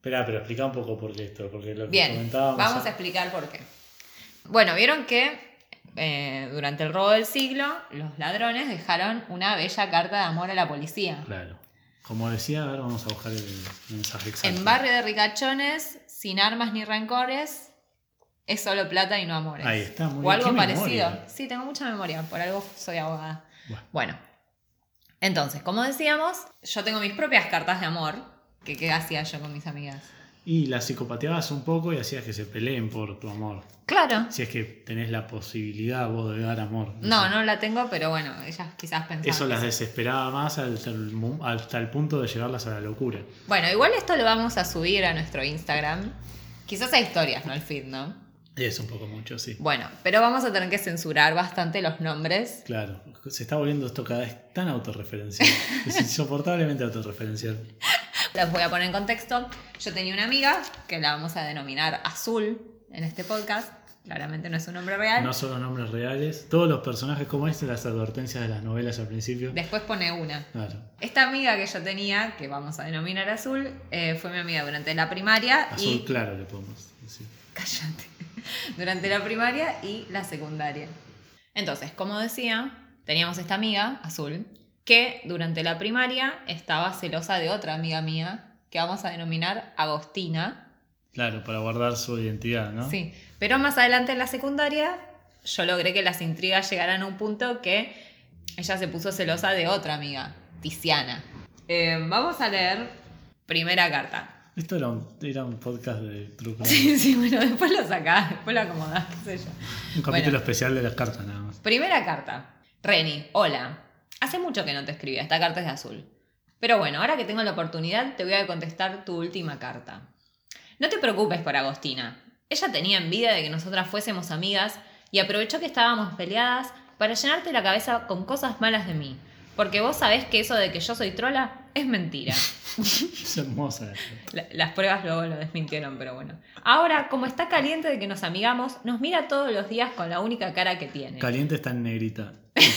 Espera, pero explica un poco por qué esto, porque lo que Bien, comentábamos. vamos a explicar por qué. Bueno, vieron que eh, durante el robo del siglo, los ladrones dejaron una bella carta de amor a la policía. Claro. Como decía, ahora vamos a buscar el mensaje exacto. En barrio de ricachones, sin armas ni rencores, es solo plata y no amores. Ahí está, muy O bien. algo parecido. memoria. Sí, tengo mucha memoria, por algo soy abogada. Bueno. Bueno, entonces, como decíamos, yo tengo mis propias cartas de amor. Que qué hacía yo con mis amigas. Y la psicopateabas un poco y hacías que se peleen por tu amor. Claro. Si es que tenés la posibilidad vos de dar amor. No, no la tengo, pero bueno, ellas quizás pensaban. Eso las desesperaba más hasta el, hasta el punto de llevarlas a la locura. Bueno, igual esto lo vamos a subir a nuestro Instagram. Quizás hay historias, no el feed, ¿no? Es un poco mucho, sí. Bueno, pero vamos a tener que censurar bastante los nombres. Claro, se está volviendo esto cada vez tan autorreferencial. [laughs] es insoportablemente autorreferencial. Los voy a poner en contexto. Yo tenía una amiga que la vamos a denominar Azul en este podcast. Claramente no es un nombre real. No son los nombres reales. Todos los personajes como este, las advertencias de las novelas al principio. Después pone una. Claro. Esta amiga que yo tenía, que vamos a denominar Azul, eh, fue mi amiga durante la primaria Azul y... claro le podemos decir. Cállate. [laughs] Durante la primaria y la secundaria. Entonces, como decía, teníamos esta amiga, Azul, que durante la primaria estaba celosa de otra amiga mía, que vamos a denominar Agostina. Claro, para guardar su identidad, ¿no? Sí, pero más adelante en la secundaria yo logré que las intrigas llegaran a un punto que ella se puso celosa de otra amiga, Tiziana. Eh, vamos a leer primera carta. Esto era un, era un podcast de Crime. [laughs] Sí, sí, bueno, después lo sacás, después lo acomodás, qué sé yo. Un capítulo Bueno. especial de las cartas nada más. Primera carta. Reni, hola. Hace mucho que no te escribía, esta carta es de azul. Pero bueno, ahora que tengo la oportunidad, te voy a contestar tu última carta. No te preocupes por Agostina. Ella tenía envidia de que nosotras fuésemos amigas y aprovechó que estábamos peleadas para llenarte la cabeza con cosas malas de mí. Porque vos sabés que eso de que yo soy trola es mentira. [laughs] Es hermosa. La- las pruebas luego lo desmintieron, pero bueno. Ahora, como está caliente de que nos amigamos, nos mira todos los días con la única cara que tiene. Caliente está en negrita.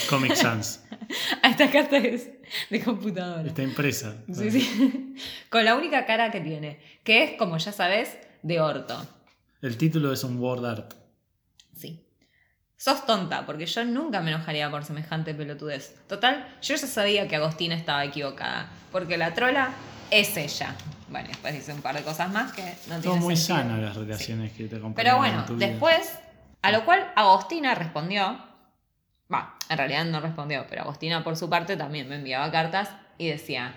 Comic Sans. [laughs] a esta carta es de computadora. Está impresa. Sí, sí. [laughs] Con la única cara que tiene, que es, como ya sabes, de orto. El título es un word art. Sos tonta, porque yo nunca me enojaría por semejante pelotudez. Total, yo ya sabía que Agostina estaba equivocada, porque la trola es ella. Bueno, después dice un par de cosas más que no Todo muy sentido. sana las relaciones que te acompañan Pero en bueno, vida. después, a lo cual Agostina respondió, va, en realidad no respondió, pero Agostina por su parte también me enviaba cartas y decía,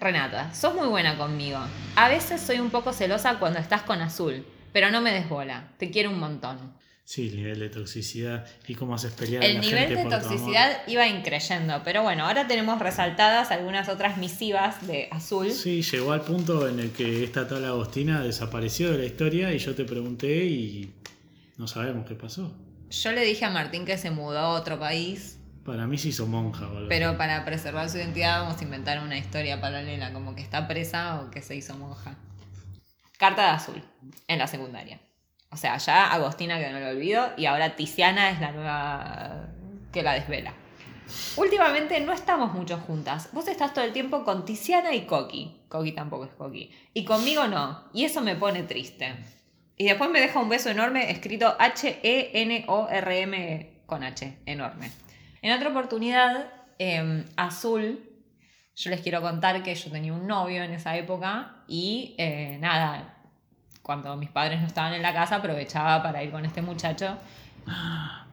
Renata, sos muy buena conmigo. A veces soy un poco celosa cuando estás con Azul, pero no me des bola, te quiero un montón. Sí, el nivel de toxicidad y cómo haces pelear a El la nivel gente de por tu amor. toxicidad iba increyendo, pero bueno, ahora tenemos resaltadas algunas otras misivas de Azul. Sí, llegó al punto en el que esta tal Agostina desapareció de la historia y yo te pregunté y no sabemos qué pasó. Yo le dije a Martín que se mudó a otro país Para mí se hizo monja algo. Pero para preservar su identidad vamos a inventar una historia paralela, como que está presa o que se hizo monja. Carta de azul, en la secundaria. O sea, ya Agostina que no lo olvido y ahora Tiziana es la nueva que la desvela. Últimamente no estamos mucho juntas. Vos estás todo el tiempo con Tiziana y Coqui. Coqui tampoco es Coqui. Y conmigo no. Y eso me pone triste. Y después me deja un beso enorme escrito H-E-N-O-R-M con H, enorme. En otra oportunidad, eh, Azul, yo les quiero contar que yo tenía un novio en esa época y eh, nada, cuando mis padres no estaban en la casa aprovechaba para ir con este muchacho.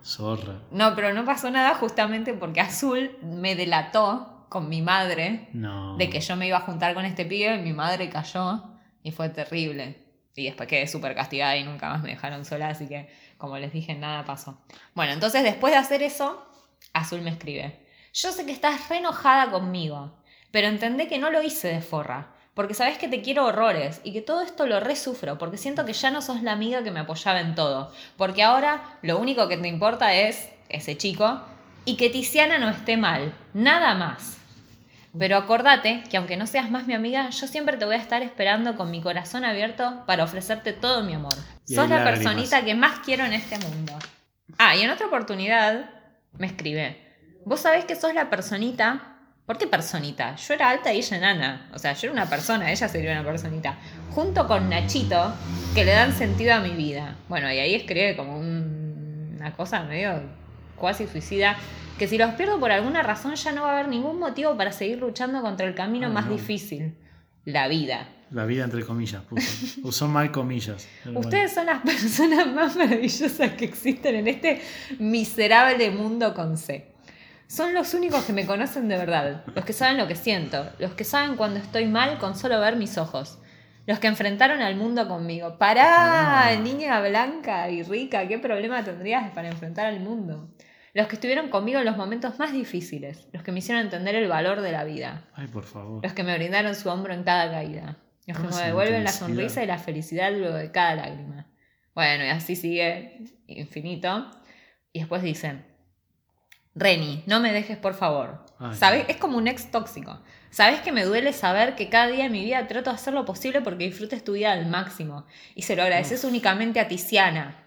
Zorra. No, pero no pasó nada justamente porque Azul me delató con mi madre No. de que yo me iba a juntar con este pibe, mi madre cayó y fue terrible. Y después quedé súper castigada y nunca más me dejaron sola, así que como les dije, nada pasó. Bueno, entonces después de hacer eso, Azul me escribe. Yo sé que estás re enojada conmigo, pero entendé que no lo hice de forra, porque sabes que te quiero horrores y que todo esto lo resufro, porque siento que ya no sos la amiga que me apoyaba en todo, porque ahora lo único que te importa es ese chico y que Tiziana no esté mal, nada más. Pero acordate que aunque no seas más mi amiga, yo siempre te voy a estar esperando con mi corazón abierto para ofrecerte todo mi amor. Sos la personita que más quiero en este mundo. Ah, y en otra oportunidad me escribe, vos sabés que sos la personita... ¿Por qué personita? Yo era alta y ella enana. O sea, yo era una persona, ella sería una personita. Junto con Nachito, que le dan sentido a mi vida. Bueno, y ahí escribe como un- una cosa medio cuasi suicida. Que si los pierdo por alguna razón ya no va a haber ningún motivo para seguir luchando contra el camino Ay, más no. difícil. La vida. La vida entre comillas, puso. Usó mal comillas. bueno. Ustedes son las [laughs] personas más maravillosas que existen en este miserable mundo con C. Son los únicos que me conocen de verdad, los que saben lo que siento, los que saben cuando estoy mal con solo ver mis ojos, los que enfrentaron al mundo conmigo. Pará, Ah. niña blanca y rica, ¿qué problema tendrías para enfrentar al mundo? Los que estuvieron conmigo en los momentos más difíciles, los que me hicieron entender el valor de la vida, Ay, por favor. los que me brindaron su hombro en cada caída. Los que me devuelven la sonrisa y la felicidad luego de cada lágrima. Bueno, y así sigue infinito. Y después dicen, Reni, no me dejes por favor. Ay, ¿Sabes? Es como un ex tóxico. Sabes que me duele saber que cada día en mi vida trato de hacer lo posible porque disfrutes tu vida al máximo. Y se lo agradeces únicamente a Tiziana.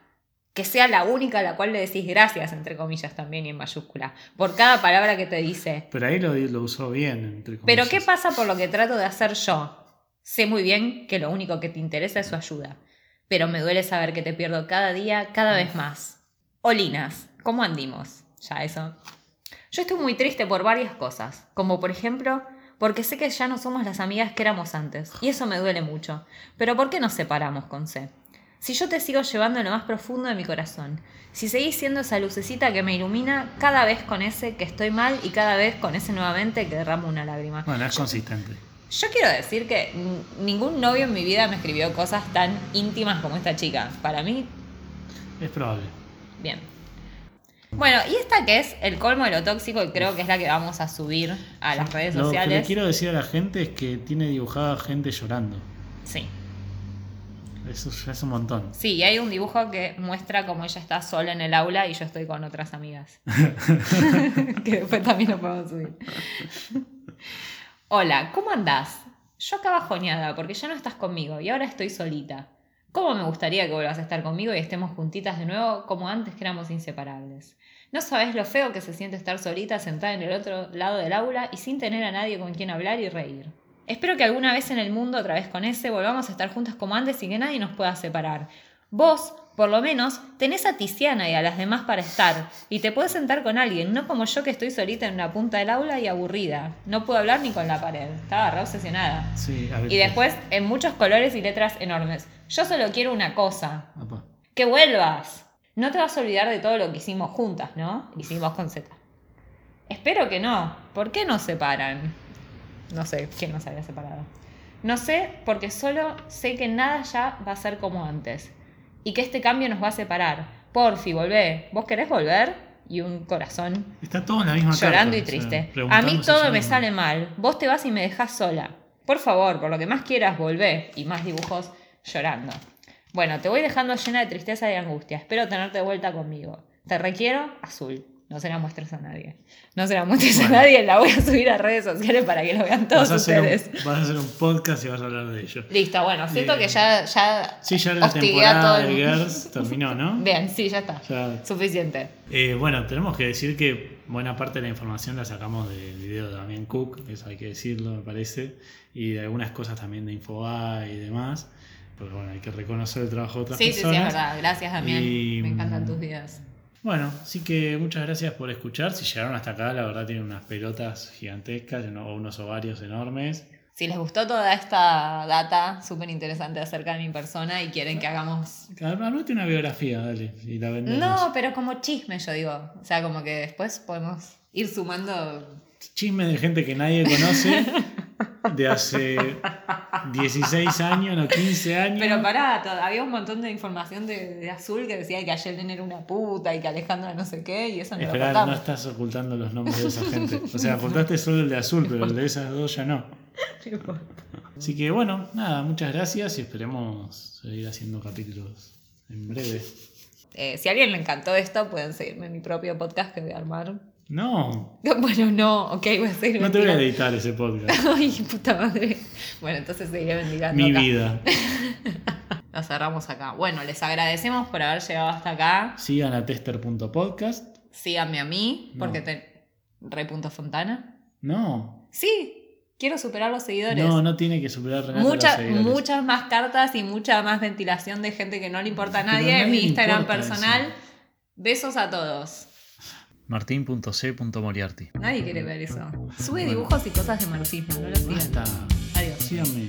Que sea la única a la cual le decís gracias, entre comillas también y en mayúscula, por cada palabra que te dice. Pero ahí lo, lo usó bien, entre Pero comillas. ¿qué pasa por lo que trato de hacer yo? Sé muy bien que lo único que te interesa es su ayuda, pero me duele saber que te pierdo cada día, cada vez más. Olinas, ¿cómo andimos? Ya eso. Yo estoy muy triste por varias cosas, como por ejemplo, porque sé que ya no somos las amigas que éramos antes, y eso me duele mucho. Pero ¿por qué nos separamos con C? Si yo te sigo llevando en lo más profundo de mi corazón, si seguís siendo esa lucecita que me ilumina cada vez con ese que estoy mal y cada vez con ese nuevamente que derramo una lágrima. Bueno, es consistente. Yo quiero decir que ningún novio en mi vida me escribió cosas tan íntimas como esta chica. Para mí, Es probable. bien. Bueno, y esta que es el colmo de lo tóxico y creo que es la que vamos a subir a las redes Lo que le sociales. quiero decir a la gente es que tiene dibujada gente llorando. Sí. Eso ya es un montón. Sí, y hay un dibujo que muestra como ella está sola en el aula y yo estoy con otras amigas. [laughs] que después también lo podemos subir. Hola, ¿cómo andás? Yo acá bajoneada porque ya no estás conmigo y ahora estoy solita. ¿Cómo me gustaría que vuelvas a estar conmigo y estemos juntitas de nuevo como antes que éramos inseparables? No sabes lo feo que se siente estar solita sentada en el otro lado del aula y sin tener a nadie con quien hablar y reír. Espero que alguna vez en el mundo, otra vez con ese, volvamos a estar juntas como antes y que nadie nos pueda separar. Vos, por lo menos, tenés a Tiziana y a las demás para estar, y te puedes sentar con alguien, no como yo que estoy solita en una punta del aula y aburrida. No puedo hablar ni con la pared. Estaba re obsesionada. Sí, a ver. Y después, en muchos colores y letras enormes. Yo solo quiero una cosa. Apa. Que vuelvas. No te vas a olvidar de todo lo que hicimos juntas, ¿no? Hicimos con Z. Espero que no. ¿Por qué nos separan? No sé quién nos había separado. No sé porque solo sé que nada ya va a ser como antes. Y que este cambio nos va a separar. Porfi, volvé. ¿Vos querés volver? Y un corazón Está todo en la misma llorando carta, y o sea, triste. a mí todo me sale mal. Vos te vas y me dejás sola. Por favor, por lo que más quieras, volvé. Y más dibujos llorando. Bueno, te voy dejando llena de tristeza y angustia. Espero tenerte de vuelta conmigo. Te requiero azul. No se la muestres a nadie. No se la muestres a nadie. La voy a subir a redes sociales para que lo vean todos Vas a, hacer ustedes. un, vas a hacer un podcast y vas a hablar de ello. Listo, bueno, siento que ya, ya Sí, ya la temporada el de. Girls [laughs] terminó, ¿no? Bien, sí, ya está. Ya. Suficiente. Eh, bueno, tenemos que decir que buena parte de la información la sacamos del video de Damián Cook, eso hay que decirlo, me parece, y de algunas cosas también de Infobae y demás. Pero bueno, hay que reconocer el trabajo de otras Sí, sí, sí, personas. es verdad. Gracias, Damián. Y- Me encantan tus videos. Bueno, así que muchas gracias por escuchar. Si llegaron hasta acá, la verdad tienen unas pelotas gigantescas o unos ovarios enormes. Si les gustó toda esta data súper interesante acerca de mi persona y quieren que hagamos... Armate una biografía, dale, y la vendemos. No, pero como chisme, yo digo. O sea, como que después podemos ir sumando... Chisme de gente que nadie conoce [laughs] de hace 16 años, no 15 años. Pero pará, había un montón de información de, de Azul que decía que Ayelen era una puta y que Alejandra no sé qué y eso no lo Esperá, no estás ocultando los nombres de esa gente. O sea, ocultaste solo el de azul, pero el de esas dos ya no. [laughs] Así que bueno, nada, muchas gracias y esperemos seguir haciendo capítulos en breve. Eh, si a alguien le encantó esto, pueden seguirme en mi propio podcast que voy a armar. No, [laughs] Bueno, no, ok, voy a seguir no te voy a editar ese podcast. [laughs] Ay, puta madre. Bueno, entonces seguiré mendigando Mi acá. vida. [laughs] Lo cerramos acá. Bueno, les agradecemos por haber llegado hasta acá. Sigan a tester.podcast. Síganme a mí, No. porque te... Punto Fontana. No, Sí, quiero superar los seguidores. no, no tiene que superar Renata Mucha- los seguidores. muchas más cartas y mucha más ventilación de gente que no le importa a nadie en mi Instagram personal. eso. Besos a todos. Martín.c.moriarty. Nadie quiere ver eso. Sube dibujos y cosas de marxismo, no lo sigan. Adiós. Síganme.